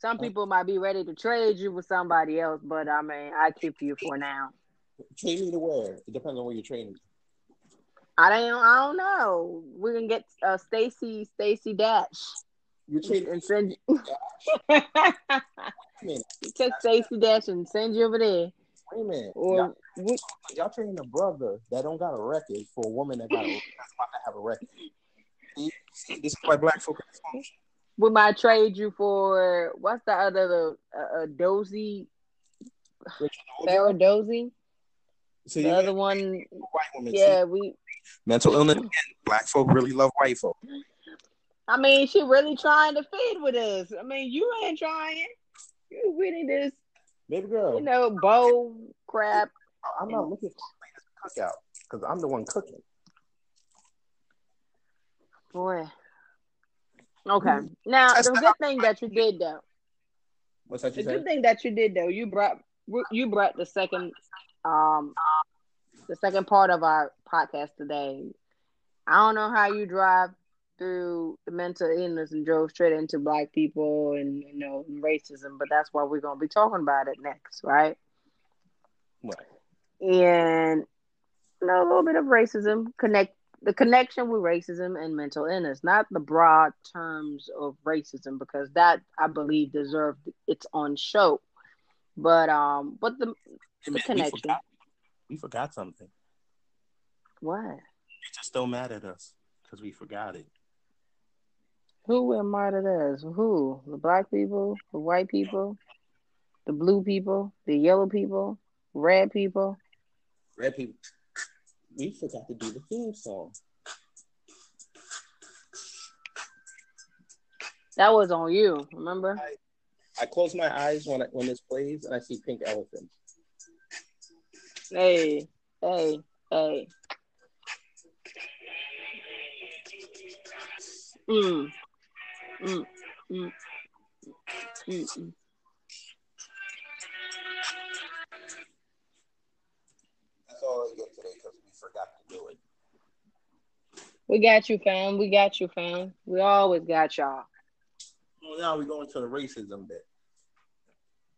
B: Some people might be ready to trade you with somebody else, but I mean, I keep you for now.
A: Train me to where? It depends on where you're training.
B: I don't. I don't know. We can get uh, Stacy Stacy Dash
A: You're training.
B: and send.
A: Wait a minute.
B: you take *laughs* Stacy Dash and send you over there,
A: Wait a minute.
B: or
A: Y'all,
B: we,
A: y'all training a brother that don't got a record for a woman that got a, *laughs* that's about to have a record. See, see, this is why black folk are dysfunctional.
B: we might trade you for what's the other uh, uh, Dozy Sarah Dozy.
A: So
B: The other one,
A: white women.
B: yeah,
A: See,
B: we.
A: mental illness. Again, black folk really love white folk.
B: I mean, she really trying to feed with us. I mean, you ain't trying. You really this,
A: Baby girl,
B: you know, bow crap.
A: I'm not looking for a cookout because I'm the one cooking.
B: Boy. Okay. Now
A: That's
B: the good thing that you did though,
A: What's that
B: the
A: you
B: good thing that you did though, you brought you brought the second, um, the second part of our podcast today. I don't know how you drive through the mental illness and drove straight into black people and you know racism, but that's why we're gonna be talking about it next, right?
A: Right.
B: and you know, a little bit of racism connect the connection with racism and mental illness, not the broad terms of racism, because that I believe deserved its own show. But um, but the, the
A: we
B: connection.
A: forgot, we forgot something.
B: What?
A: They just don't mad at us because we forgot it.
B: Who am I to this? Who? The black people, the white people, the blue people, the yellow people, red people.
A: Red people. *laughs* We forgot to do the theme song.
B: That was on you, remember?
A: I close my eyes when I, when this plays and I see pink elephants.
B: Hey, hey, hey. Mm. Mm. Mm. Mm. mm.
A: That's all I get today because we forgot to do it.
B: We got you, fam. We got you, fam. We always got y'all.
A: Well, now we're going to the racism bit.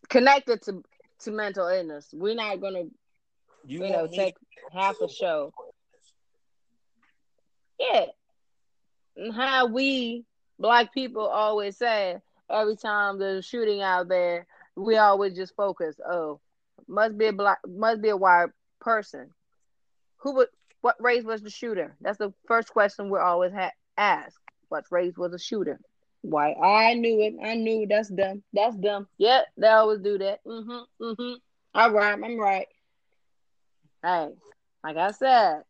B: Connected to to mental illness. We're not gonna
A: You,
B: you know take half a show. Yeah. And how we black people always say every time there's a shooting out there, we always just focus, oh, must be a black must be a white person. Who would what race was the shooter? That's the first question we're always ha- ask. What race was the shooter? Why I knew it. I knew it. that's dumb. That's dumb. Yep, they always do that. Mm-hmm. Mm-hmm. All right, I'm right. Hey, like I said,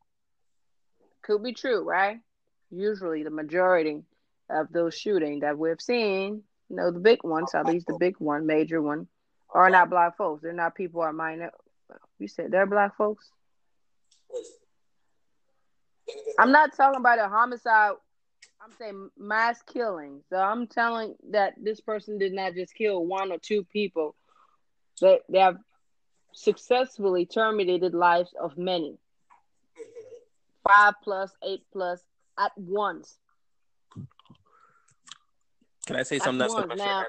B: could be true, right? Usually the majority of those shootings that we've seen, you know, the big ones, at least the big one, major one, are not black folks. They're not people are minor. You said they're black folks? I'm not talking about a homicide. I'm saying mass killing. So I'm telling that this person did not just kill one or two people. They, they have successfully terminated lives of many. Five plus, eight plus at once.
A: Can I say
B: That's
A: something that's
B: one.
A: gonna
B: Now-?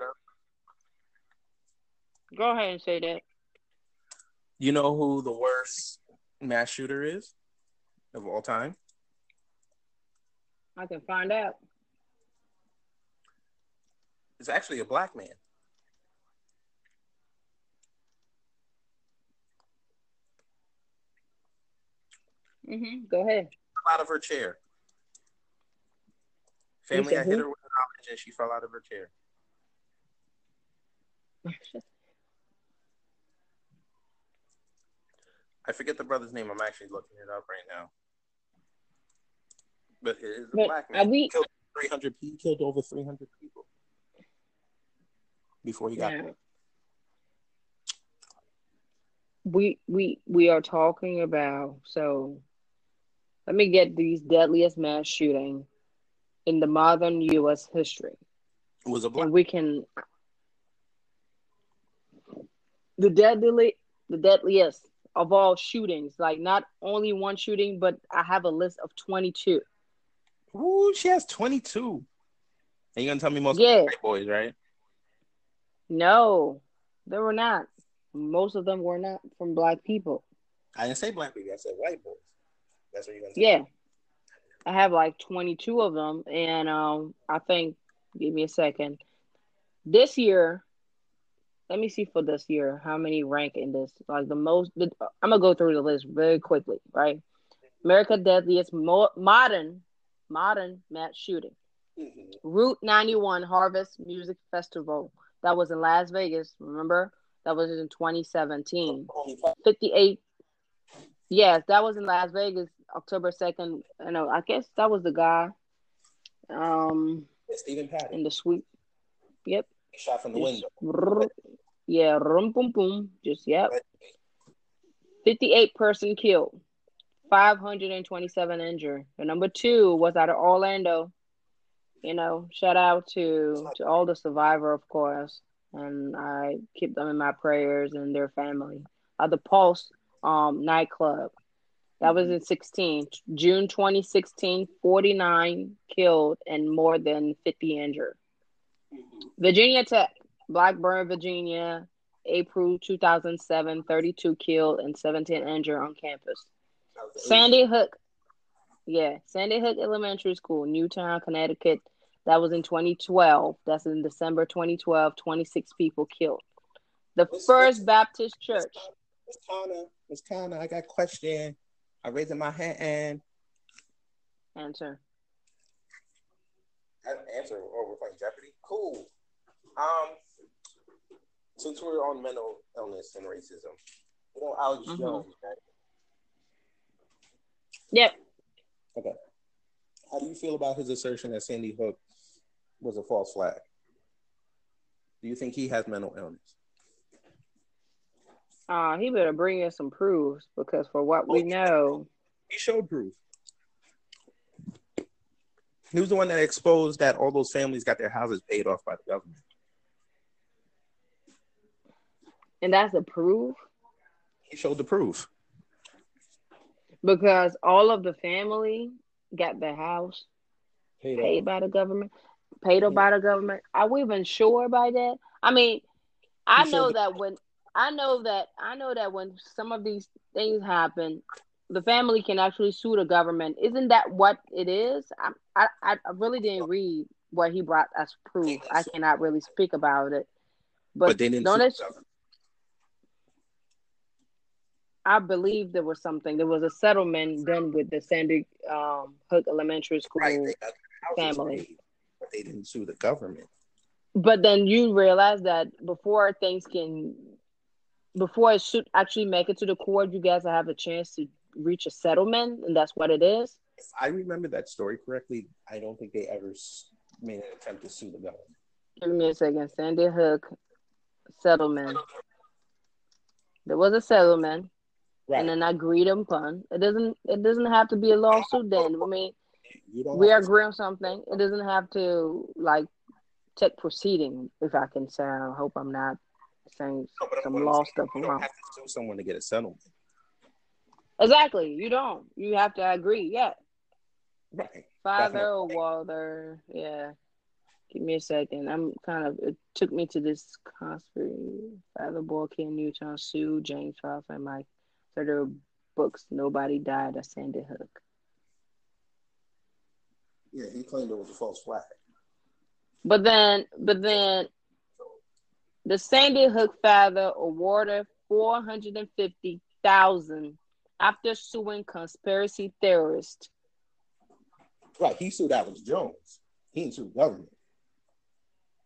B: Go ahead and say that.
A: You know who the worst mass shooter is of all time?
B: I can find out.
A: It's actually a black man.
B: Hmm Go ahead.
A: Fell out of her chair. Family, I hit her with knowledge and she fell out of her chair. *laughs* I forget the brother's name. I'm actually looking it up right now. But it is a
B: But
A: black man.
B: we-
A: He killed 300 He killed over 300 people before he got
B: Now, we we we are talking about so let me get these deadliest mass shooting in the modern US history.
A: It was a black
B: And we can the deadly the deadliest of all shootings, like not only one shooting, but I have a list of twenty two.
A: Ooh, she has 22. And you're gonna tell me most
B: Yeah.
A: white boys, right?
B: No, they were not. Most of them were not from black people.
A: I didn't say black people. I said white boys. That's what you're gonna say.
B: Yeah. I have like 22 of them. And um, I think, give me a second. This year, let me see for this year how many rank in this. Like the most, the, I'm to go through the list very quickly, right? America Deadliest mo- Modern, Modern Mass Shooting.
A: Mhm.
B: Route 91 Harvest Music Festival. That was in Las Vegas, remember? That was in 2017. 58 yes that was in las vegas october 2nd i know i guess that was the guy um
A: Stephen Paddock.
B: in the suite. Yep.
A: He shot from the
B: Just
A: window.
B: yeah rum boom boom just yep. 58 person killed 527 injured. The number two was out of orlando you know shout out to to all the survivor of course and i keep them in my prayers and their family. Uh, the pulse um nightclub that was in 16 june 2016 49 killed and more than 50 injured virginia tech blacksburg virginia april 2007 32 killed and 17 injured on campus sandy hook Yeah, Sandy Hook Elementary School, Newtown, Connecticut. That was in 2012. That's in December 2012. 26 people killed. The First Baptist Church.
A: Miss Connor, Miss Connor, I got a question. I raised my hand.
B: And answer.
A: Answer. or we're playing Jeopardy. Cool. Um, since we're on mental illness and racism, you know Alex mm-hmm. Jones, right?
B: Yep.
A: Okay. How do you feel about his assertion that Sandy Hook was a false flag? Do you think he has mental illness?
B: Uh, he better bring in some proofs because for what we know,
A: he showed proof. He was the one that exposed that all those families got their houses paid off by the government.
B: And that's a proof?
A: He showed the proof.
B: Because all of the family got their house paid, paid by the government, paid off by the government. Are we even sure about that? I mean, I know that when I know that I know that when some of these things happen, the family can actually sue the government. Isn't that what it is? I I, I really didn't read what he brought as proof. I cannot really speak about it. But, but they didn't don't it, I believe there was something. There was a settlement done with the Sandy um, Hook Elementary School right, family. Paid,
A: but they didn't sue the government.
B: But then you realize that before things can, before it should actually make it to the court, you guys have a chance to reach a settlement, and that's what it is.
A: If I remember that story correctly, I don't think they ever made an attempt to sue the government.
B: Give me a second. Sandy Hook settlement. There was a settlement, right. and then I agreed upon. It doesn't. It doesn't have to be a lawsuit. Then I mean, we agree on something. It doesn't have to like take proceeding. If I can say, I hope I'm not saying no, some law stuff.
A: You don't have to sue someone to get a settlement.
B: Exactly. You don't. You have to agree. Yeah. Right. Father Walter. Yeah. Give me a second. I'm kind of. It took me to this conspiracy. Father Borkin, Newtown, Sue, James Falk, and Mike. So there were books. Nobody died at Sandy Hook.
A: Yeah, he claimed it was a false flag.
B: But then, but then, the Sandy Hook father awarded four hundred and fifty thousand after suing conspiracy theorists.
A: Right, he sued Alex Jones. He didn't sue the government.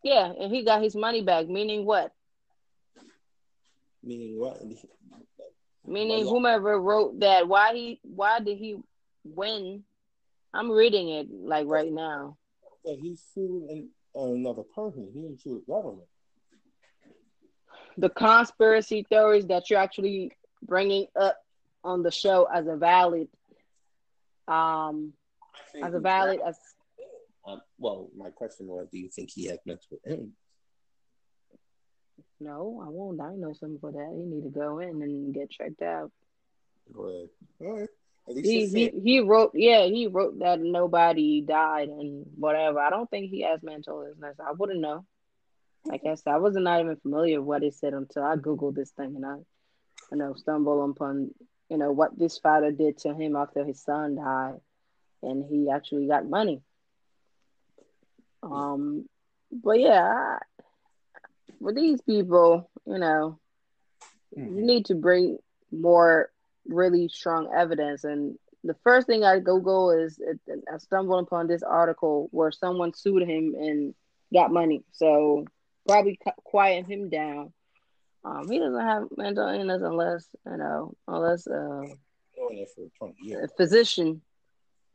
B: Yeah, and he got his money back. Meaning what?
A: Meaning what?
B: Meaning whomever wrote that. Why he? Why did he win? I'm reading it like right now.
A: Yeah, he sued an, another person. He didn't sue the government.
B: The conspiracy theories that you're actually bringing up on the show as a valid um as a valid as
A: um, well my question was do you think he has mental illness
B: no i won't diagnose him for that. He need to go in and get checked out.
A: Go ahead. All right.
B: He, he, he wrote yeah he wrote that nobody died and whatever. I don't think he has mental illness. I wouldn't know like i said i wasn't not even familiar with what he said until i googled this thing and i you know stumbled upon you know what this father did to him after his son died. And he actually got money. Um but yeah with these people you know mm-hmm. you need to bring more really strong evidence. And the first thing i google is i stumbled upon this article where someone sued him and got money. So probably quiet him down um, he doesn't have mental illness unless you know, unless uh, a physician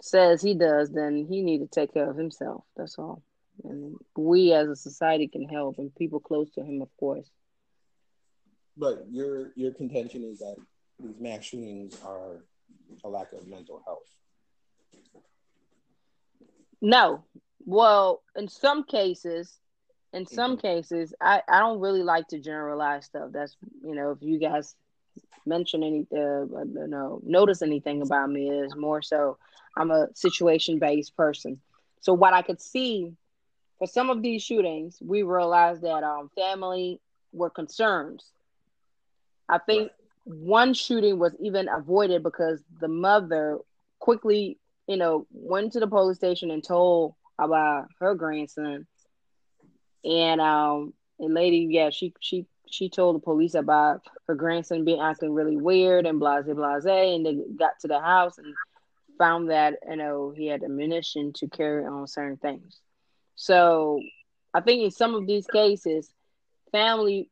B: says he does, then he need to take care of himself. That's all. And we as a society can help, and people close to him, of course.
A: But your your contention is that these mass shootings are a lack of mental health.
B: No. Well, in some cases, in some mm-hmm. cases I, I don't really like to generalize stuff that's you know if you guys mention any uh, you know notice anything about me is more so i'm a situation based person so what i could see for some of these shootings we realized that um family were concerned i think right. one shooting was even avoided because the mother quickly you know, went to the police station and told about her grandson. And um, and lady, yeah, she she she told the police about her grandson being acting really weird and blase blase, and they got to the house and found that you know he had ammunition to carry on certain things. So I think in some of these cases, family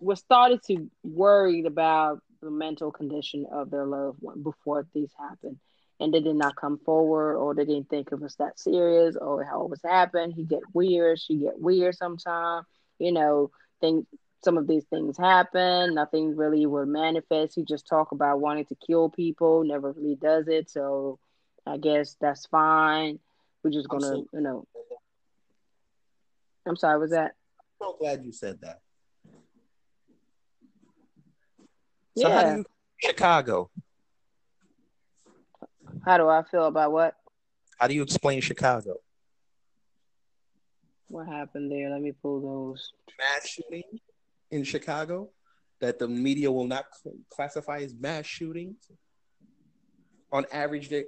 B: was started to worried about the mental condition of their loved one before these happened. And they did not come forward or they didn't think it was that serious or how it was happened. He get weird, she get weird sometimes. You know, things some of these things happen. Nothing really will manifest. He just talk about wanting to kill people, never really does it. So I guess that's fine. We're just gonna, so, you know. I'm sorry, was that?
A: I'm so glad you said that.
B: So yeah. how do you
A: Chicago?
B: How do I feel about what?
A: How do you explain Chicago?
B: What happened there? Let me pull those.
A: Mass shooting in Chicago that the media will not classify as mass shootings. On average, the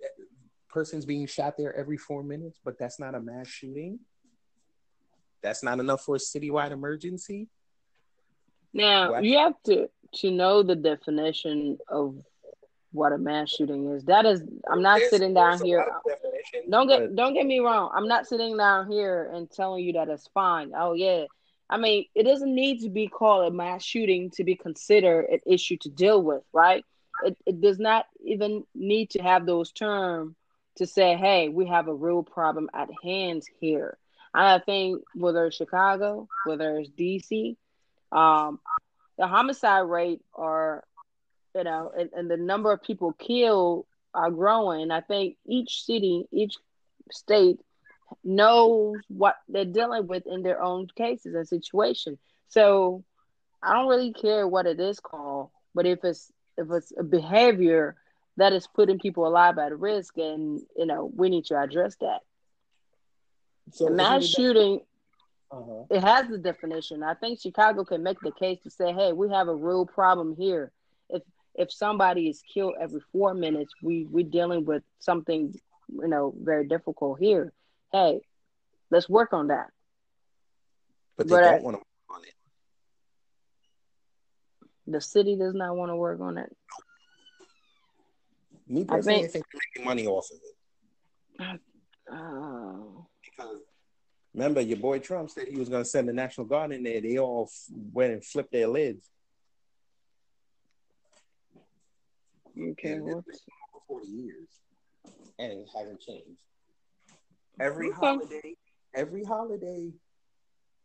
A: person's being shot there every four minutes, but that's not a mass shooting. That's not enough for a citywide emergency.
B: Now you have to to know the definition of what a mass shooting is. That is, I'm not there's, sitting down here. Don't get but... don't get me wrong. I'm not sitting down here and telling you that it's fine. Oh yeah, I mean it doesn't need to be called a mass shooting to be considered an issue to deal with, right? It it does not even need to have those terms to say, hey, we have a real problem at hand here. I think whether it's Chicago, whether it's DC, um, the homicide rate are, you know, and, and the number of people killed are growing. I think each city, each state knows what they're dealing with in their own cases and situation. So I don't really care what it is called, but if it's if it's a behavior that is putting people alive at risk, and you know we need to address that. So mass shooting uh-huh. It has the definition. I think Chicago can make the case to say, "Hey, we have a real problem here. If if somebody is killed every four minutes, we we're dealing with something, you know, very difficult here. Hey, let's work on that."
A: But they but don't want to work on it.
B: The city does not want to work on it.
A: Me personally, I think, I think they're making money off of it.
B: Uh, *sighs*
A: because Remember, your boy Trump said he was going to send the National Guard in there. They all went and flipped their lids.
B: Okay,
A: what? For forty years, and it hasn't changed. Every okay. holiday, every holiday,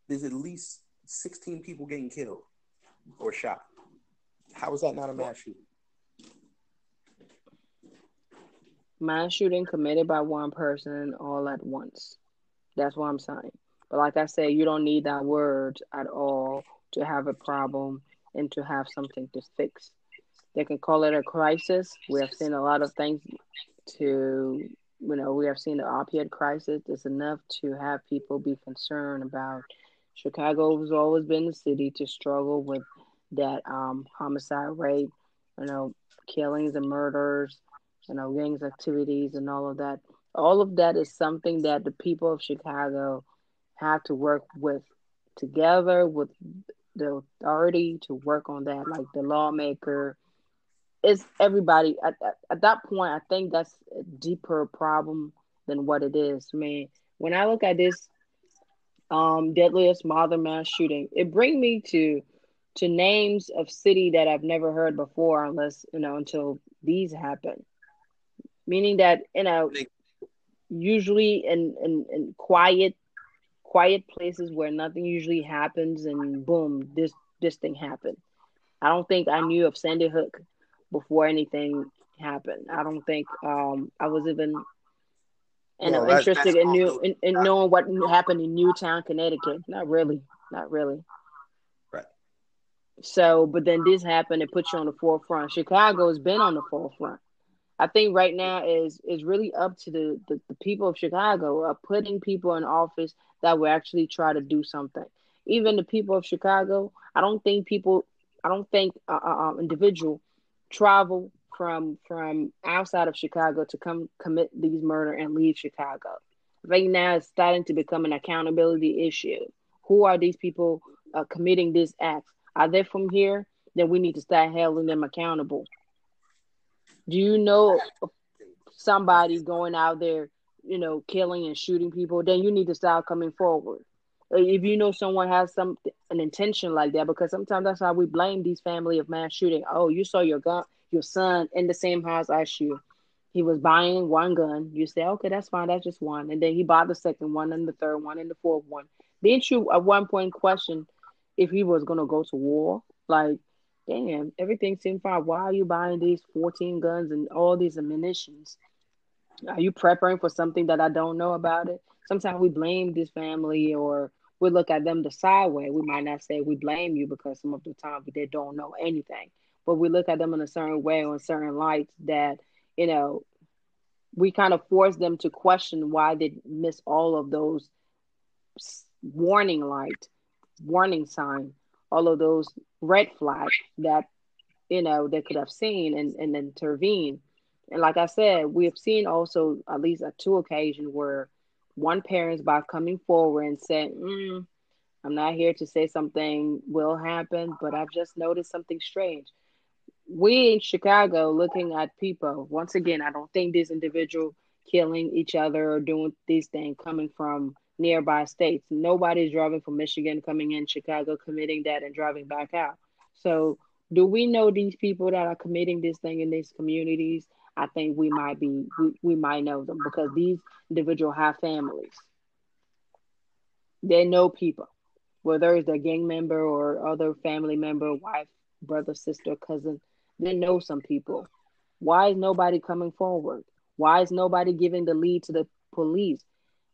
A: there's at least sixteen people getting killed or shot. How is that not a mass shooting?
B: Mass shooting committed by one person all at once. That's what I'm saying. But like I said, you don't need that word at all to have a problem and to have something to fix. They can call it a crisis. We have seen a lot of things to, you know, we have seen the opioid crisis. It's enough to have people be concerned about. Chicago has always been the city to struggle with that um, homicide rate, you know, killings and murders, you know, gangs activities and all of that all of that is something that the people of Chicago have to work with together with the authority to work on that, like the lawmaker. It's everybody at, at, at that point. I think that's a deeper problem than what it is. I mean, when I look at this um, deadliest mother mass shooting, it brings me to to names of city that I've never heard before, unless you know until these happen. Meaning that you know usually in, in, in quiet quiet places where nothing usually happens and boom this this thing happened i don't think i knew of sandy hook before anything happened. I don't think um i was even and well, I'm interested in new in, in knowing what happened in newtown connecticut. Not really not really.
A: Right.
B: So but then this happened it put you on the forefront. Chicago has been on the forefront. I think right now is is really up to the, the, the people of Chicago of putting people in office that will actually try to do something. Even the people of Chicago, I don't think people, I don't think uh, uh, um, individual travel from from outside of Chicago to come commit these murder and leave Chicago. Right now, it's starting to become an accountability issue. Who are these people uh, committing these acts? Are they from here? Then we need to start holding them accountable. Do you know somebody going out there, you know, killing and shooting people? Then you need to start coming forward. Uh, if you know someone has some an intention like that, because sometimes that's how we blame these family of mass shooting. Oh, you saw your gun, your son in the same house as you. He was buying one gun. You say, okay, that's fine. That's just one. And then he bought the second one and the third one and the fourth one. Didn't you at one point question if he was going to go to war? Like, damn, everything seemed fine. Why are you buying these 14 guns and all these ammunitions? Are you preparing for something that I don't know about it? Sometimes we blame this family or we look at them the side way. We might not say we blame you because some of the time they don't know anything, but we look at them in a certain way or in certain lights that, you know, we kind of force them to question why they miss all of those warning light, warning sign, all of those red flags that you know they could have seen and, and intervene. And like I said, we have seen also at least at two occasions where one parents by coming forward and saying, mm, "I'm not here to say something will happen, but I've just noticed something strange." We in Chicago looking at people once again. I don't think this individual killing each other or doing these things coming from nearby states. Nobody's driving from Michigan, coming in Chicago, committing that and driving back out. So, do we know these people that are committing this thing in these communities? I think we might be we, we might know them because these individuals have families. They know people, whether it's a gang member or other family member, wife, brother, sister, cousin. They know some people. Why is nobody coming forward? Why is nobody giving the lead to the police?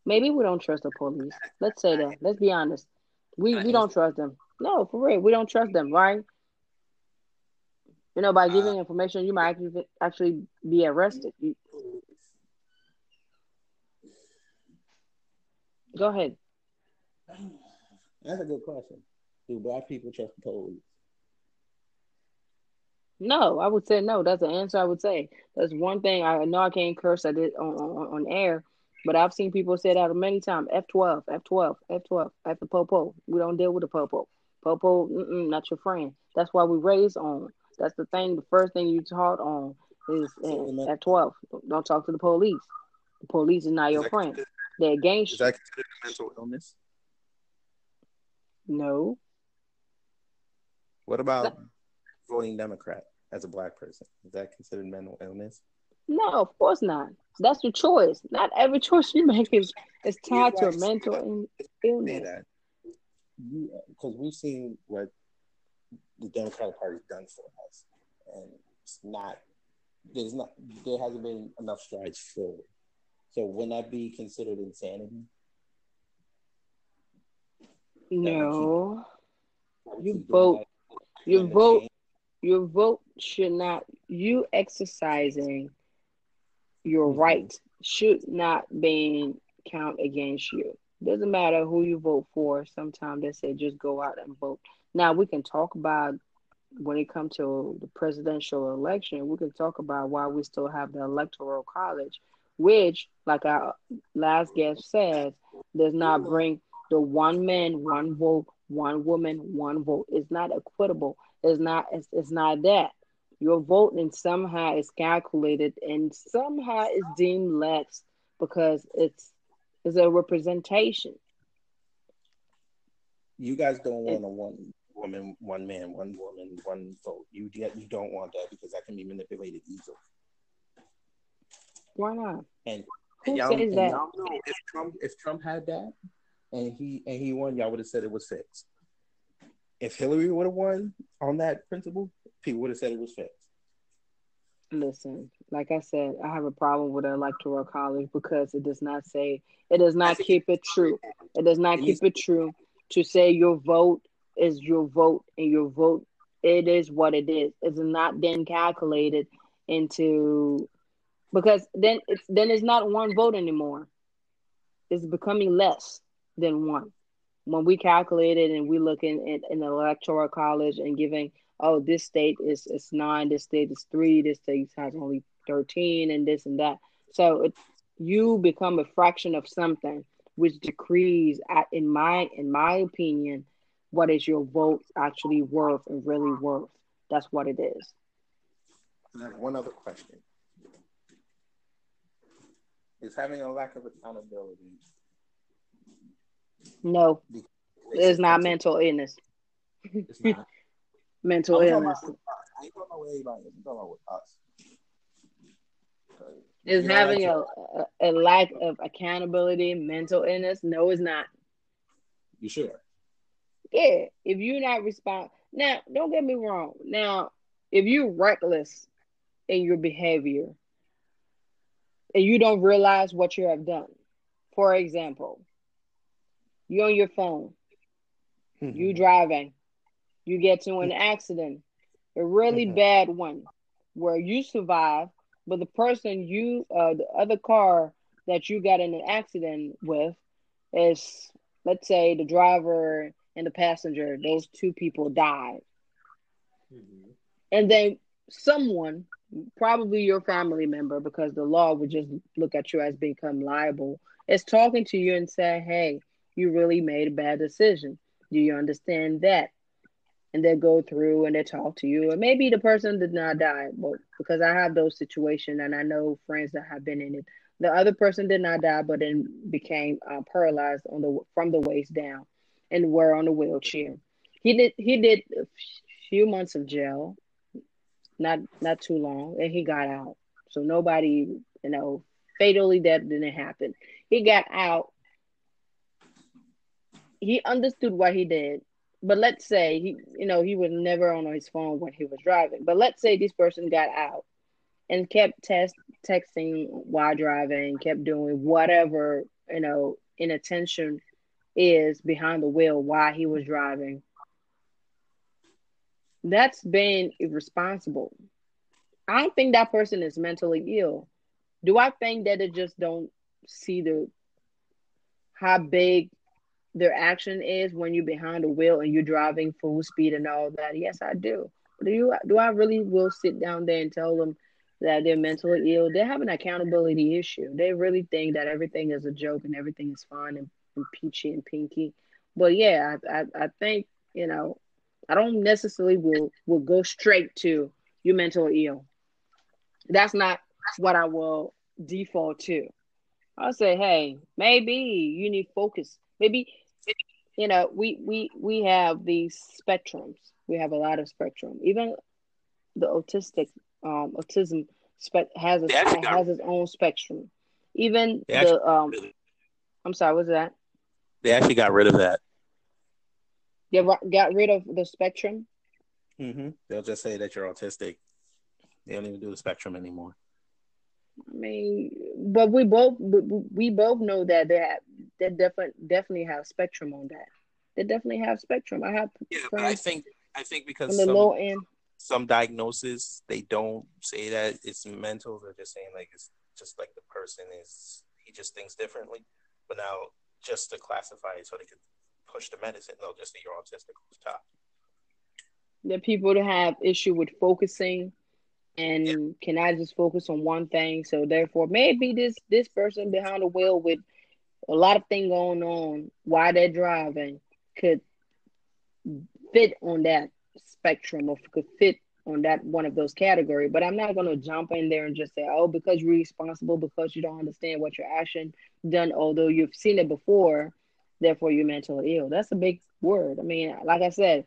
B: Maybe we don't trust the police. Let's say that. Let's be honest. We we don't trust them. No, for real, we don't trust them, right? You know, by giving uh, information, you might actually be arrested. You... Go ahead. *clears throat*
A: That's a good question. Do black people trust the police?
B: No, I would say no. That's the answer I would say. That's one thing I know I can't curse I did on, on, on air, but I've seen people say that many times. F12, F12, F12, F the popo. We don't deal with the popo. Popo, not your friend. That's why we raise on. That's the thing. The first thing you taught on is at 12. Don't talk to the police. The police is not your friend. They're against.
A: Is that considered a mental illness?
B: No.
A: What about voting Democrat as a black person? Is that considered mental illness?
B: No, of course not. That's your choice. Not every *laughs* choice you make is, is tied to a mental illness.
A: Because we've seen what the Democratic Party's done for us, and it's not. There's not. There hasn't been enough strides forward. So wouldn't that be considered insanity?
B: No. You vote. Your vote. Your vote should not. You exercising your mm-hmm. right should not be count against you. Doesn't matter who you vote for. Sometimes they say just go out and vote. Now we can talk about when it comes to the presidential election. We can talk about why we still have the electoral college, which, like our last guest said, does not bring the one man, one vote, one woman, one vote. It's not equitable. It's not. It's, it's not that your vote and somehow is calculated and somehow is deemed less because it's is a representation.
A: You guys don't want a one woman, one man, one woman, one vote. You get you don't want that because that can be manipulated easily.
B: Why not?
A: And, Who y'all, says that? Y'all know if Trump if Trump had that and he and he won, y'all would have said it was fixed. If Hillary would have won on that principle, people would have said it was fixed.
B: Listen, like I said, I have a problem with the electoral college because it does not say it does not keep it true. It does not keep it true to say your vote is your vote and your vote it is what it is. It's not then calculated into because then it's then it's not one vote anymore. It's becoming less than one. When we calculate it and we look in, in, in the electoral college and giving oh, this state is is nine, this state is three, this state has only thirteen, and this and that. So it, you become a fraction of something, which decrees, in my in my opinion, what is your vote actually worth and really worth. That's what it is.
A: One other question: Is having a lack of accountability?
B: No, it's not mental illness. It's not. *laughs* mental I'm illness. About, I talking about anybody. I'm talking about us. Is having a, a, a lack of accountability mental illness? No, it's not.
A: You sure?
B: Yeah. If you're not respond now, don't get me wrong. Now, if you're reckless in your behavior and you don't realize what you have done, for example, you're on your phone, mm-hmm. you driving, you get to an accident, a really mm-hmm. bad one, where you survive, but the person you, uh, the other car that you got in an accident with is, let's say, the driver and the passenger, those two people died. Mm-hmm. And then someone, probably your family member, because the law would just look at you as become liable, is talking to you and say, hey, you really made a bad decision. Do you understand that? And they go through and they talk to you. And maybe the person did not die, but because I have those situations and I know friends that have been in it. The other person did not die, but then became uh, paralyzed on the from the waist down and were on a wheelchair. He did he did a few months of jail, not not too long, and he got out. So nobody, you know, fatally that didn't happen. He got out. He understood what he did. But let's say he, you know, he was never on his phone when he was driving. But let's say this person got out and kept test texting while driving, kept doing whatever, you know, inattention is behind the wheel why he was driving. That's being irresponsible. I don't think that person is mentally ill. Do I think that they just don't see the how big their action is when you're behind the wheel and you're driving full speed and all that? Yes, I do. Do you do I really will sit down there and tell them that they're mentally ill? They have an accountability issue. They really think that everything is a joke and everything is fine and and peachy and pinky. But yeah, I, I, I think you know I don't necessarily will will go straight to you mentally ill. That's not what I will default to. I'll say, hey, maybe you need focus. Maybe you know we we we have these spectrums. We have a lot of spectrum. Even the autistic um, autism spe- has a, has its own spectrum. Even the um, I'm sorry, what's that?
A: They actually got rid of that.
B: They got rid of the spectrum.
A: Mm-hmm. They'll just say that you're autistic. They don't even do the spectrum anymore.
B: I mean, but we both we both know that they have, they definitely definitely have spectrum on that. They definitely have spectrum. I have
A: yeah, but I think I think because the some, low end, some diagnoses they don't say that it's mental. They're just saying like it's just like the person is he just thinks differently. But now just to classify it so they could push the medicine. They'll just say you're autistic on top.
B: The people that have issue with focusing and yeah. can I just focus on one thing? So therefore, maybe this this person behind the wheel with a lot of things going on while they're driving could fit on that spectrum or could fit on that one of those category. But I'm not gonna jump in there and just say, oh, because you're responsible, because you don't understand what your action done, although you've seen it before, therefore you're mentally ill. That's a big word. I mean, like I said,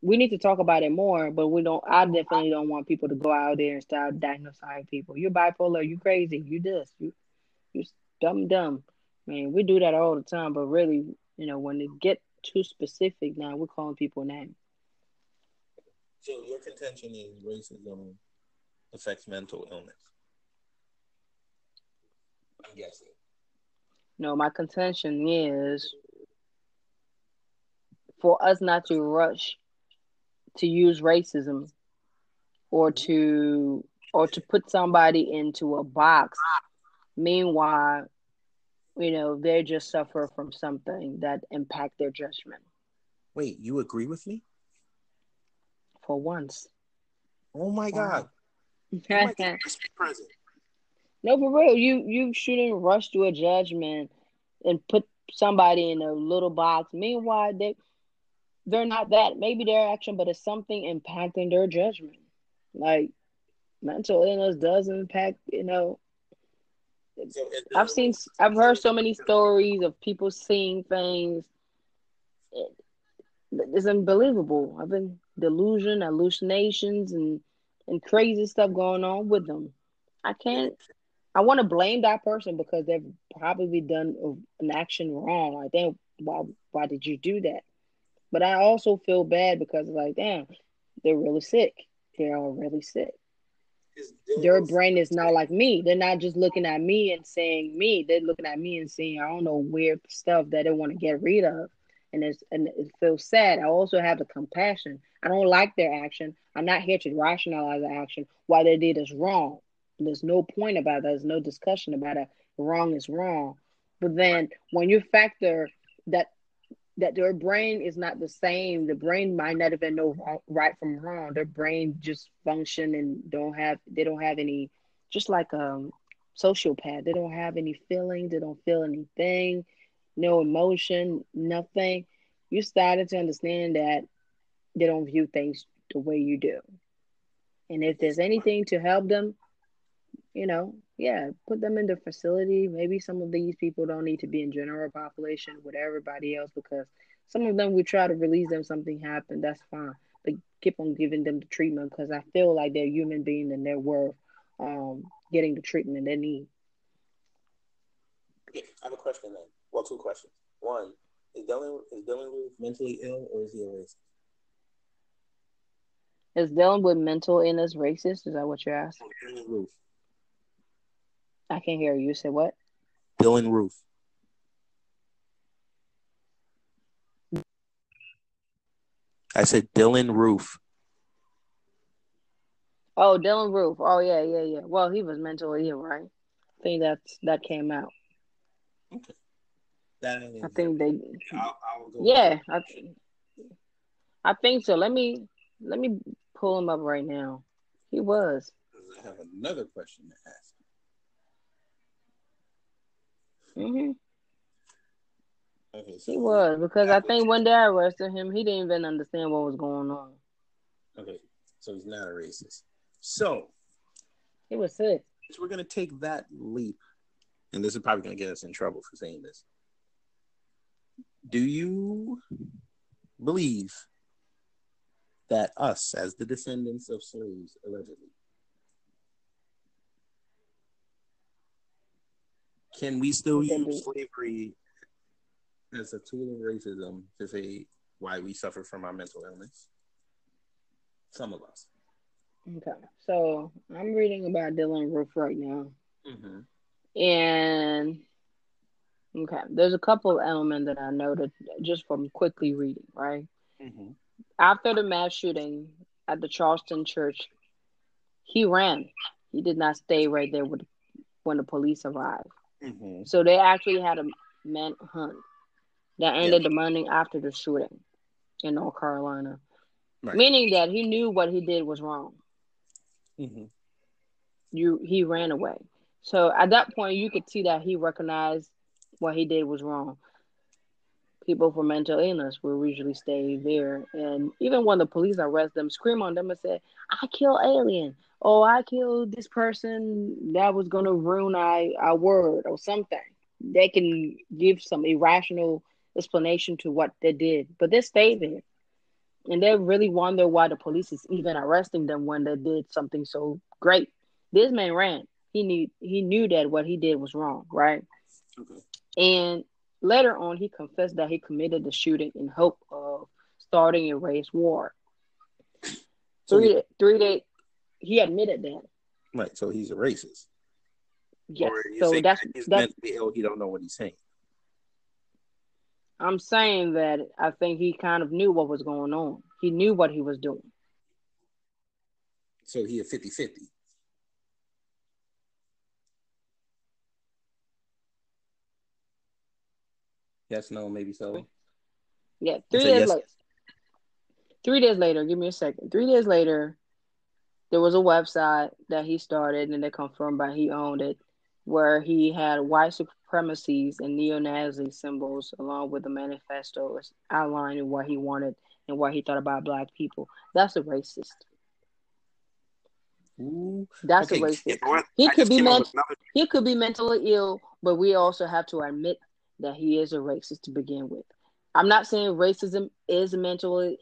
B: we need to talk about it more, but we don't. I definitely don't want people to go out there and start diagnosing people. You're bipolar. You crazy. You this. You you dumb dumb. I mean, we do that all the time, but really, you know, when it get too specific, now we're calling people names.
A: So your contention is racism affects mental illness. I'm guessing.
B: No, my contention is for us not to rush to use racism or mm-hmm. to or to put somebody into a box. Meanwhile, you know, they just suffer from something that impact their judgment.
A: Wait, you agree with me?
B: For once.
A: Oh my god. *laughs*
B: no,
A: present.
B: for real, you you shouldn't rush to a judgment and put somebody in a little box. Meanwhile, they they're not that. Maybe their action, but it's something impacting their judgment. Like mental illness does impact, you know.
A: So
B: I've seen, I've heard so many stories of people seeing things. It- It's unbelievable. I've been delusion, hallucinations, and and crazy stuff going on with them. I can't. I want to blame that person because they've probably done an action wrong. Like, damn, why why did you do that? But I also feel bad because like, damn, they're really sick. They're all really sick. Their brain is not like me. They're not just looking at me and saying me. They're looking at me and saying I don't know weird stuff that they want to get rid of, and it's and it feels sad. I also have the compassion. I don't like their action. I'm not here to rationalize the action. Why they did is wrong. There's no point about it. There's no discussion about it. Wrong is wrong. But then when you factor that that their brain is not the same, the brain might not even know right from wrong. Their brain just function and don't have they don't have any just like um sociopath. They don't have any feelings, they don't feel anything, no emotion, nothing. You started to understand that they don't view things the way you do. And if there's anything to help them, you know, yeah, put them in the facility. Maybe some of these people don't need to be in general population with everybody else because some of them we try to release them, something happened, that's fine. But keep on giving them the treatment because I feel like they're human beings and they're worth um, getting the treatment they need.
A: I have a question then. Well, two questions. One, is Dylann is Dylann Roof mentally ill or is he a racist?
B: Is dealing with mental illness racist? Is that what you're asking?
A: Dylann Roof.
B: I can't hear you. Say what?
A: Dylann Roof. I said Dylann Roof.
B: Oh, Dylann Roof. Oh yeah, yeah, yeah. Well, he was mentally ill, right? I think that's that came out.
A: That
B: I think they.
A: I'll, I'll go
B: Yeah, I, I think so. Let me let me pull him up right now. He was.
A: I have another question to ask.
B: hmm
A: Okay, so
B: He was because I think when they arrested him, he didn't even understand what was going on.
A: Okay, so he's not a racist. So
B: He was sick.
A: we're gonna take that leap, and this is probably gonna get us in trouble for saying this. Do you believe that us, as the descendants of slaves, allegedly, can we still use slavery as a tool of racism to say why we suffer from our mental illness? Some of us.
B: Okay, so I'm reading about Dylann Roof right now,
A: Mm-hmm.
B: and okay, there's a couple of elements that I noted just from quickly reading. Right
A: Mm-hmm.
B: after the mass shooting at the Charleston church, he ran. He did not stay right there with when the police arrived.
A: Mm-hmm.
B: So they actually had a manhunt that ended the morning after the shooting in North Carolina,
A: Right.
B: meaning that he knew what he did was wrong.
A: Mm-hmm.
B: You he ran away. So at that point, you could see that he recognized what he did was wrong. People for mental illness will usually stay there, and even when the police arrest them, scream on them and say, "I killed alien," "Oh, I killed this person that was gonna ruin our, our word," or something. They can give some irrational explanation to what they did, but they stay there, and they really wonder why the police is even arresting them when they did something so great. This man ran. He knew he knew that what he did was wrong, right?
A: Okay.
B: And later on, he confessed that he committed the shooting in hope of starting a race war.
A: So
B: Three three days, he admitted that.
A: Right. So he's a racist.
B: Yes. So that's
A: that he's
B: that's.
A: mentally ill. He don't know what he's saying.
B: I'm saying that I think he kind of knew what was going on. He knew what he was doing.
A: So he a 50-50. Yes, no, maybe so.
B: Yeah. Three days
A: yes-
B: later. three days later, give me a second. Three days later, there was a website that he started and they confirmed by he owned it, where he had white supremacies and neo-Nazi symbols along with the manifesto outlining what he wanted and what he thought about black people. That's a racist. Ooh. That's okay. a racist. he could be ment- he could be mentally ill, but we also have to admit that he is a racist to begin with. I'm not saying racism is mental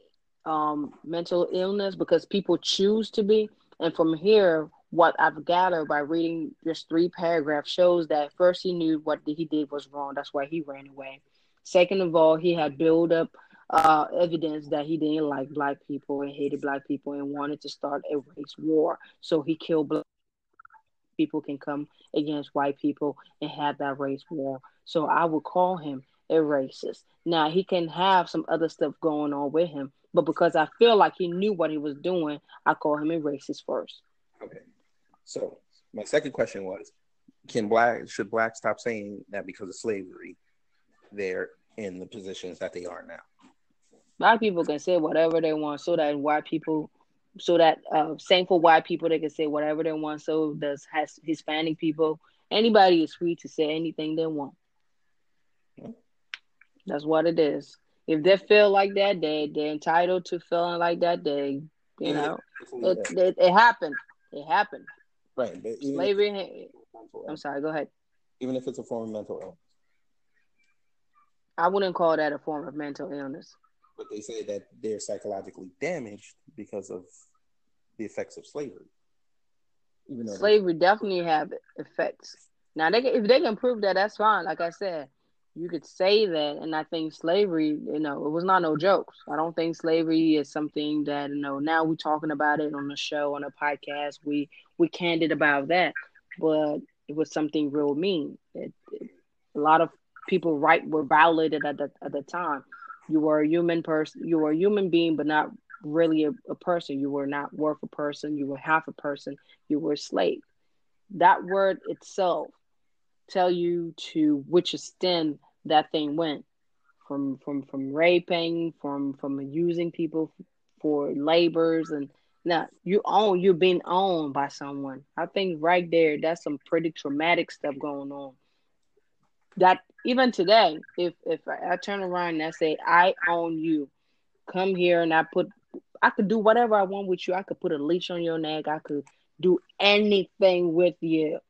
B: um, mental illness because people choose to be. And from here, what I've gathered by reading just three paragraphs shows that first he knew what he did was wrong. That's why he ran away. Second of all, he had built up uh, evidence that he didn't like black people and hated black people and wanted to start a race war. So he killed black people can come against white people and have that race war. So I would call him a racist. Now he can have some other stuff going on with him, but because I feel like he knew what he was doing, I call him a racist first.
A: Okay. So my second question was, can black should black stop saying that because of slavery, they're in the positions that they are now?
B: Black people can say whatever they want, so that white people, so that uh, same for white people, they can say whatever they want. So does has Hispanic people. Anybody is free to say anything they want. That's what it is if they feel like that, they they're entitled to feeling like that. They, you know, it, it, it happened. It happened.
A: Right, but
B: slavery. I'm sorry. Go ahead.
A: Even if it's a form of mental illness,
B: I wouldn't call that a form of mental illness.
A: But they say that they're psychologically damaged because of the effects of slavery.
B: Even though slavery definitely have effects. Now, they, if they can prove that, that's fine. Like I said, you could say that and i think slavery you know it was not no jokes. I don't think slavery is something that you know now we're talking about it on the show on a podcast we we candid about that but it was something real mean. It, it, a lot of people right were violated at the at the time. You were a human person you were a human being but not really a, a person. You were not worth a person. You were half a person. You were a slave. That word itself tell you to which extent that thing went from from from raping from from using people for labors and now you own you're being owned by someone. I think right there that's some pretty traumatic stuff going on. That even today if if i, I turn around and i say i own you. Come here and i put i could do whatever i want with you. I could put a leash on your neck. I could do anything with you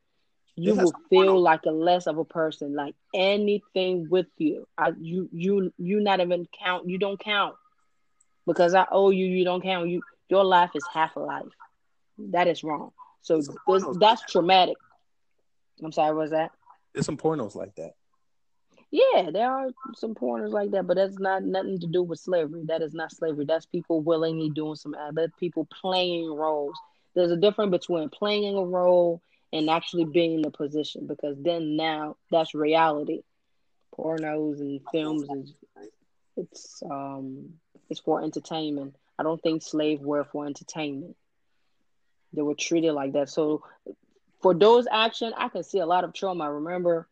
B: you will feel like a less of a person like anything with you. I, you you you not even count you don't count. Because i owe you you don't count. You your life is half a life. That is wrong. So this, that's traumatic. I'm sorry was that?
A: There's some pornos like that.
B: Yeah there are some pornos like that but that's not nothing to do with slavery. That is not slavery. That's people willingly doing some uh, other people playing roles. There's a difference between playing a role and actually being in the position because then now that's reality. Pornos and films is it's um it's for entertainment. I don't think slaves were for entertainment. They were treated like that. So for those action, I can see a lot of trauma. I remember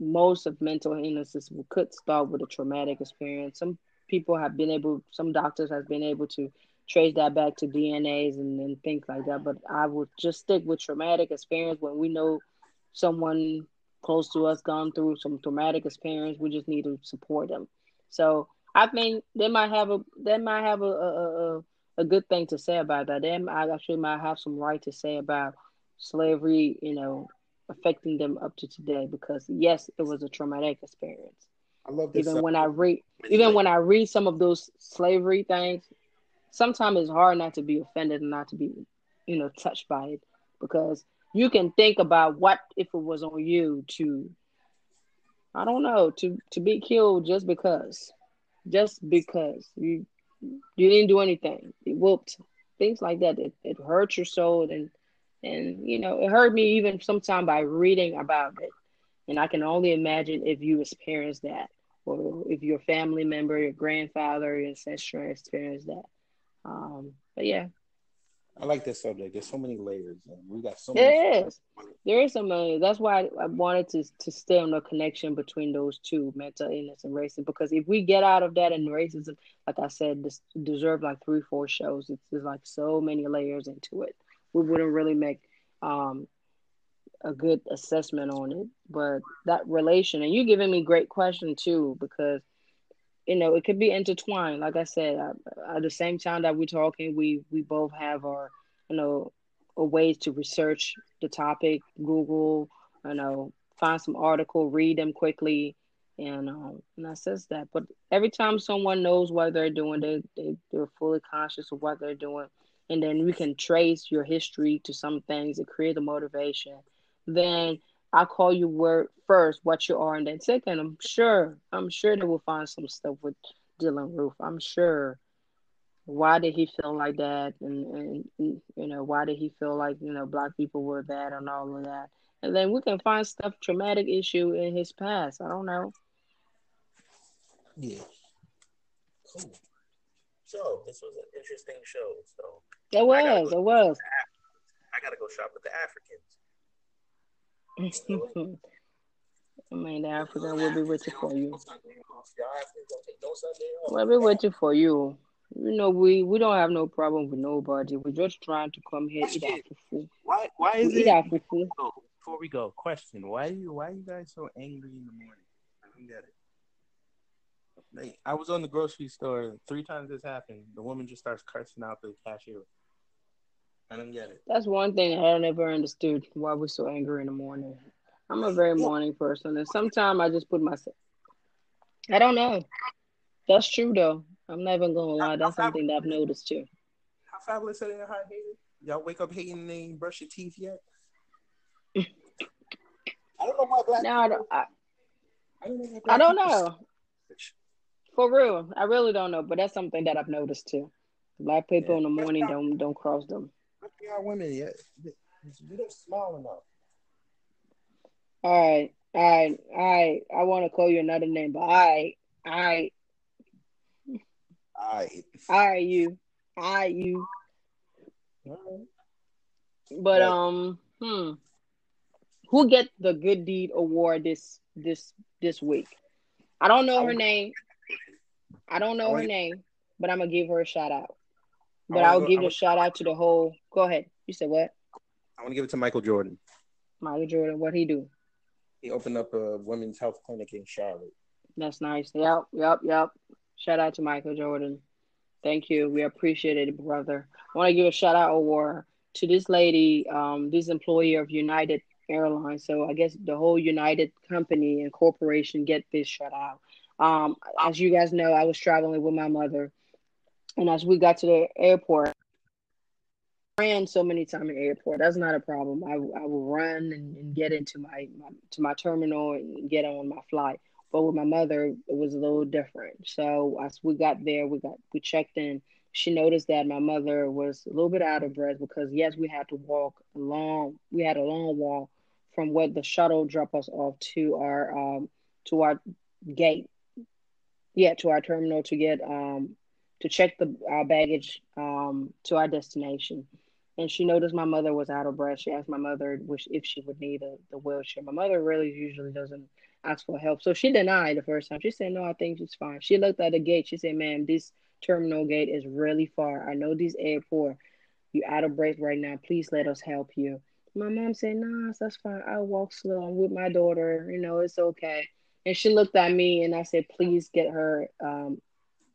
B: most of mental illnesses could start with a traumatic experience. Some people have been able, some doctors have been able to trace that back to DNAs and, and things like that. But I would just stick with traumatic experience when we know someone close to us gone through some traumatic experience. We just need to support them. So I think they might have a they might have a a, a, a good thing to say about that. They I actually might have some right to say about slavery, you know, affecting them up to today because yes, it was a traumatic experience. I love this. Even when I read even when I read some of those slavery things, sometimes it's hard not to be offended and not to be, you know, touched by it because you can think about what if it was on you to I don't know, to to be killed just because. Just because you you didn't do anything. It whooped. Things like that. It it hurt your soul and and you know, it hurt me even sometime by reading about it. And I can only imagine if you experienced that or if your family member, your grandfather, your ancestor experienced that. Um, but yeah.
A: I like this subject. There's so many layers, and we got so many
B: there is so many. That's why I wanted to to stay on the connection between those two, mental illness and racism. Because if we get out of that and racism, like I said, this deserve like three, four shows. It's there's like so many layers into it. We wouldn't really make um a good assessment on it. But that relation, and you're giving me great question too, because you know it could be intertwined. Like I said, at the same time that we're talking, we we both have our you know ways to research the topic, Google, you know, find some article, read them quickly, and um, and that says that. But every time someone knows what they're doing, they, they they're fully conscious of what they're doing, and then we can trace your history to some things and create the motivation. Then I call you word first what you are, and then second, I'm sure I'm sure they will find some stuff with Dylann Roof. I'm sure. Why did he feel like that? And, and, you know why did he feel like you know black people were bad and all of that? And then we can find stuff traumatic issue in his past. I don't know.
A: Yeah. Cool. So this was an interesting show so
B: it was it was.
A: I gotta go shop with the
B: africans *laughs* I mean, the African will be with you for you. We'll be with you for you. You know, we we don't have no problem with nobody. We're just trying to come here eat our fufu.
A: Why why is
B: we
A: it?
B: Eat our fufu.
A: Oh, before we go, question: Why you why you guys so angry in the morning? I don't get it. Like, I was on the grocery store three times. This happened. The woman just starts cursing out the cashier. I don't get it.
B: That's one thing I never understood why we're so angry in the morning. I'm a very morning person, and sometimes I just put myself. I don't know. That's true though. I'm not even gonna lie. That's something that I've noticed too.
A: How fabulous are they how hated? Y'all wake up hating and ain't brush your teeth yet? I don't know why black.
B: No, I don't. I, I don't know. I don't know. For real, I really don't know. But that's something that I've noticed too. Black people yeah. in the morning don't don't cross them.
A: We are women yet. We don't smile enough.
B: All right, all right, all right. I want to call you another name, but I, I,
A: I.
B: I you. I you. But um, hmm. Who get the good deed award this this this week? I don't know her name. I don't know her name, but I'm gonna give her a shout out. But I'll give a shout out to the whole. Go ahead. You said what?
A: I want to give it to Michael Jordan.
B: Michael Jordan, what he do?
A: He opened up a women's health clinic in Charlotte.
B: That's nice. Yep, yep, yep. Shout out to Michael Jordan. Thank you. We appreciate it, brother. I want to give a shout out award to this lady, um, this employee of United Airlines. So I guess the whole United company and corporation get this shout out. Um, as you guys know, I was traveling with my mother, and as we got to the airport, I ran so many times in the airport. That's not a problem. I, I will run and, and get into my, my to my terminal and get on my flight. But with my mother, it was a little different. So as we got there, we got we checked in. She noticed that my mother was a little bit out of breath because yes, we had to walk long. We had a long walk from where the shuttle dropped us off to our um to our gate. Yeah, to our terminal to get um to check the our baggage um to our destination and she noticed my mother was out of breath. She asked my mother if she would need a the wheelchair. My mother really usually doesn't ask for help. So she denied the first time. She said, No, I think she's fine. She looked at the gate. She said, Ma'am, this terminal gate is really far. I know this airport. You're out of breath right now. Please let us help you. My mom said, Nah, that's fine. I'll walk slow. I'm with my daughter. You know, it's okay. And she looked at me and I said, Please get her um,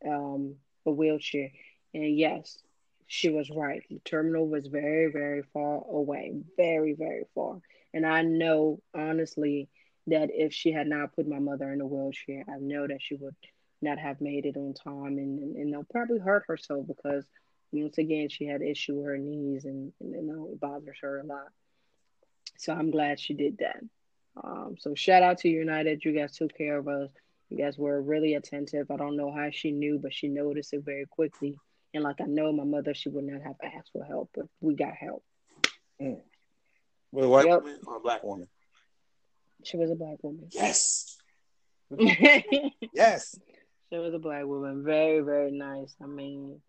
B: um, a wheelchair. And yes, she was right. The terminal was very, very far away. Very, very far. And I know, honestly, that if she had not put my mother in a wheelchair, I know that she would not have made it on time and, and, and they'll probably hurt herself because once again she had issue with her knees and, and you know it bothers her a lot. So I'm glad she did that. Um, so shout out to United, you guys took care of us. You guys were really attentive. I don't know how she knew, but she noticed it very quickly. And like I know my mother, she would not have asked for help, but we got help.
A: Mm. a white yep. woman or a black woman?
B: She was a black woman.
A: Yes. *laughs* yes.
B: She was a black woman. Very, very nice. I mean,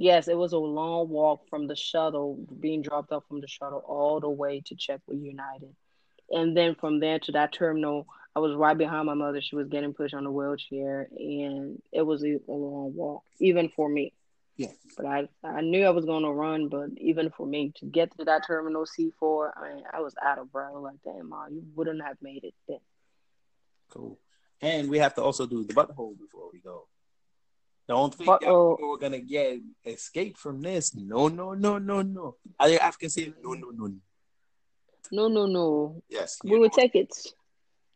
B: Yes, it was a long walk from the shuttle, being dropped off from the shuttle all the way to check with United. And then from there to that terminal, I was right behind my mother. She was getting pushed on a wheelchair, and it was a, long walk, even for me.
A: Yeah.
B: But I, I knew I was going to run, but even for me to get to that terminal C4, I mean, I was out of breath. Like, damn, mom, you wouldn't have made it then.
A: Cool. And we have to also do the butthole before we go. Don't think we're gonna get escape from this. No, no, no, no, no. Other Africans say no, no, no. no.
B: No, no, no.
A: Yes,
B: We would take it.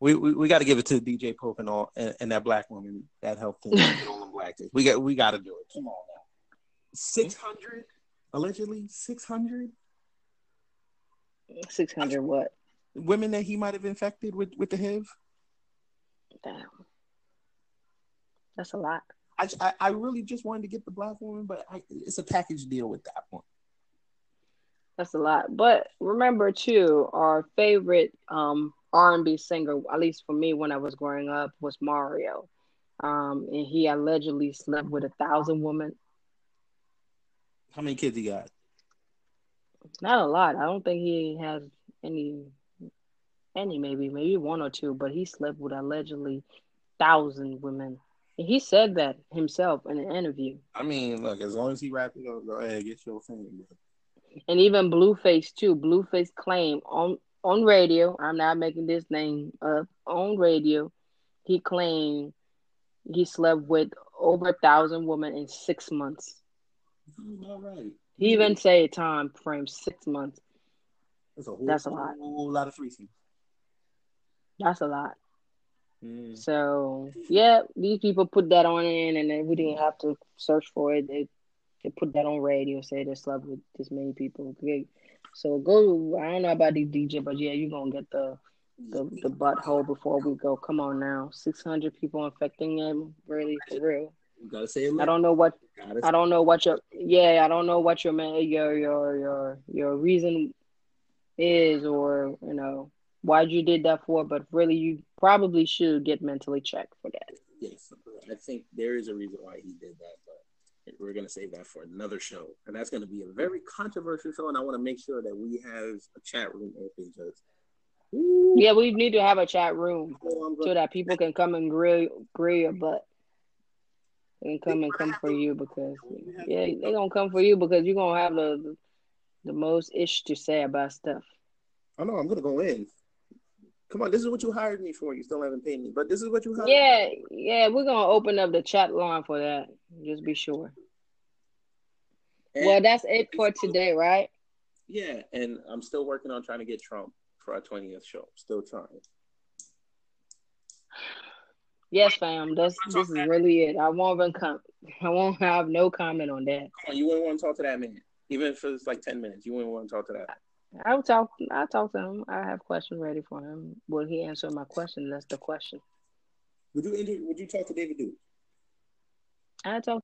A: We we, we got to give it to DJ Pope and all and, and that black woman that helped him *laughs* get on the black thing. We got we got to do it. Come on now. Six hundred allegedly six hundred
B: 600 what?
A: women that he might have infected with with the HIV.
B: Damn. That's a lot.
A: I, I I really just wanted to get the black woman, but I, it's a package deal with that one.
B: That's a lot. But remember too, our favorite um R&B singer, at least for me when I was growing up, was Mario. Um, and he allegedly slept with a thousand women.
A: How many kids he got?
B: Not a lot. I don't think he has any, any maybe maybe one or two, but he slept with allegedly thousand women. And he said that himself in an interview.
A: I mean, look, as long as he wrapped it up, go ahead, get your thing. bro.
B: and even Blueface too. Blueface claimed on on radio. I'm not making this name up. On radio, he claimed he slept with over a thousand women in six months.
A: All right.
B: He even say a time frame six months.
A: That's a whole,
B: That's a lot.
A: whole lot of threesomes.
B: That's a lot.
A: Mm.
B: So yeah, these people put that on in, and then we didn't have to search for it. They they put that on radio, say they slept with this many people. Okay. So go. I don't know about these DJ, but yeah, you're gonna get the the the butthole before we go. Come on now, six hundred people infecting him. Really for real.
A: You gotta say.
B: I don't know what I don't know what your yeah I don't know what your man your your your your reason is or you know why you did that for, but really you probably should get mentally checked for that.
A: Yes, I think there is a reason why he did that, we're gonna save that for another show, and that's gonna be a very controversial show. And I want to make sure that we have a chat room open. Just
B: Yeah, we need to have a chat room
A: Oh,
B: so that people can come and grill grill your butt. They can come and come for you because yeah, they gonna come for you because you're gonna have the the most ish to say about stuff.
A: I know I'm gonna go in. Come on, this is what you hired me for. You still haven't paid me, but this is what you hired.
B: Yeah, yeah, we're gonna open up the chat line for that. Just be sure.
A: And-
B: Well, that's it for today, right?
A: yeah, and I'm still working on trying to get Trump for our 20th show. Still trying.
B: Yes, fam. That's this is really it. I won't even come. I won't have no comment on that.
A: Come on, you wouldn't want to talk to that man, even if it's like 10 minutes. You wouldn't want to talk to that.
B: I'll talk. I'll talk to him. I have questions ready for him. Will he answer my question? That's the question.
A: Would you Would you talk to David Duke?
B: I talk.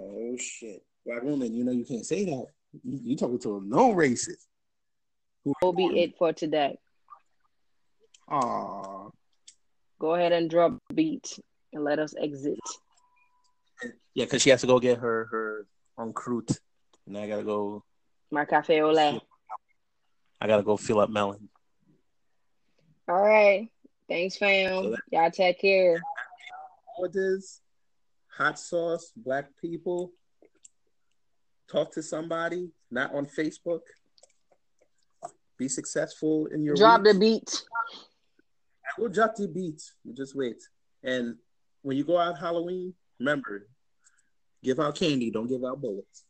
A: Oh shit, black woman. You know you can't say that. You, you talking to a no racist. Who
B: Will be it for today.
A: Aw.
B: Go ahead and drop beat and let us exit.
A: Yeah, because she has to go get her her on croûte, and I gotta go.
B: My cafe au lait.
A: I gotta go fill up melon.
B: All right. Thanks, fam. Y'all take care.
A: What is hot sauce? Black people talk to somebody, not on Facebook. Be successful in your
B: Drop the
A: reach.
B: beat.
A: We'll drop the beats. You just wait. And when you go out Halloween, remember, give out candy, don't give out bullets.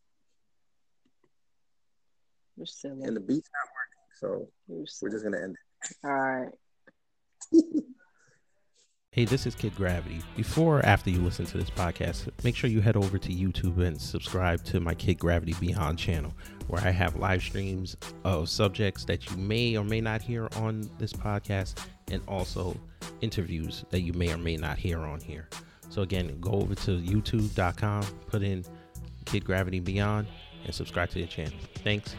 B: You're silly.
A: And the beat's not working, so we're just gonna end it.
B: All right. *laughs*
C: Hey, this is Kid Gravity. Before or after you listen to this podcast, make sure you head over to YouTube and subscribe to my Kid Gravity Beyond channel, where I have live streams of subjects that you may or may not hear on this podcast, and also interviews that you may or may not hear on here. So, again, go over to youtube.com, put in Kid Gravity Beyond, and subscribe to the channel. Thanks.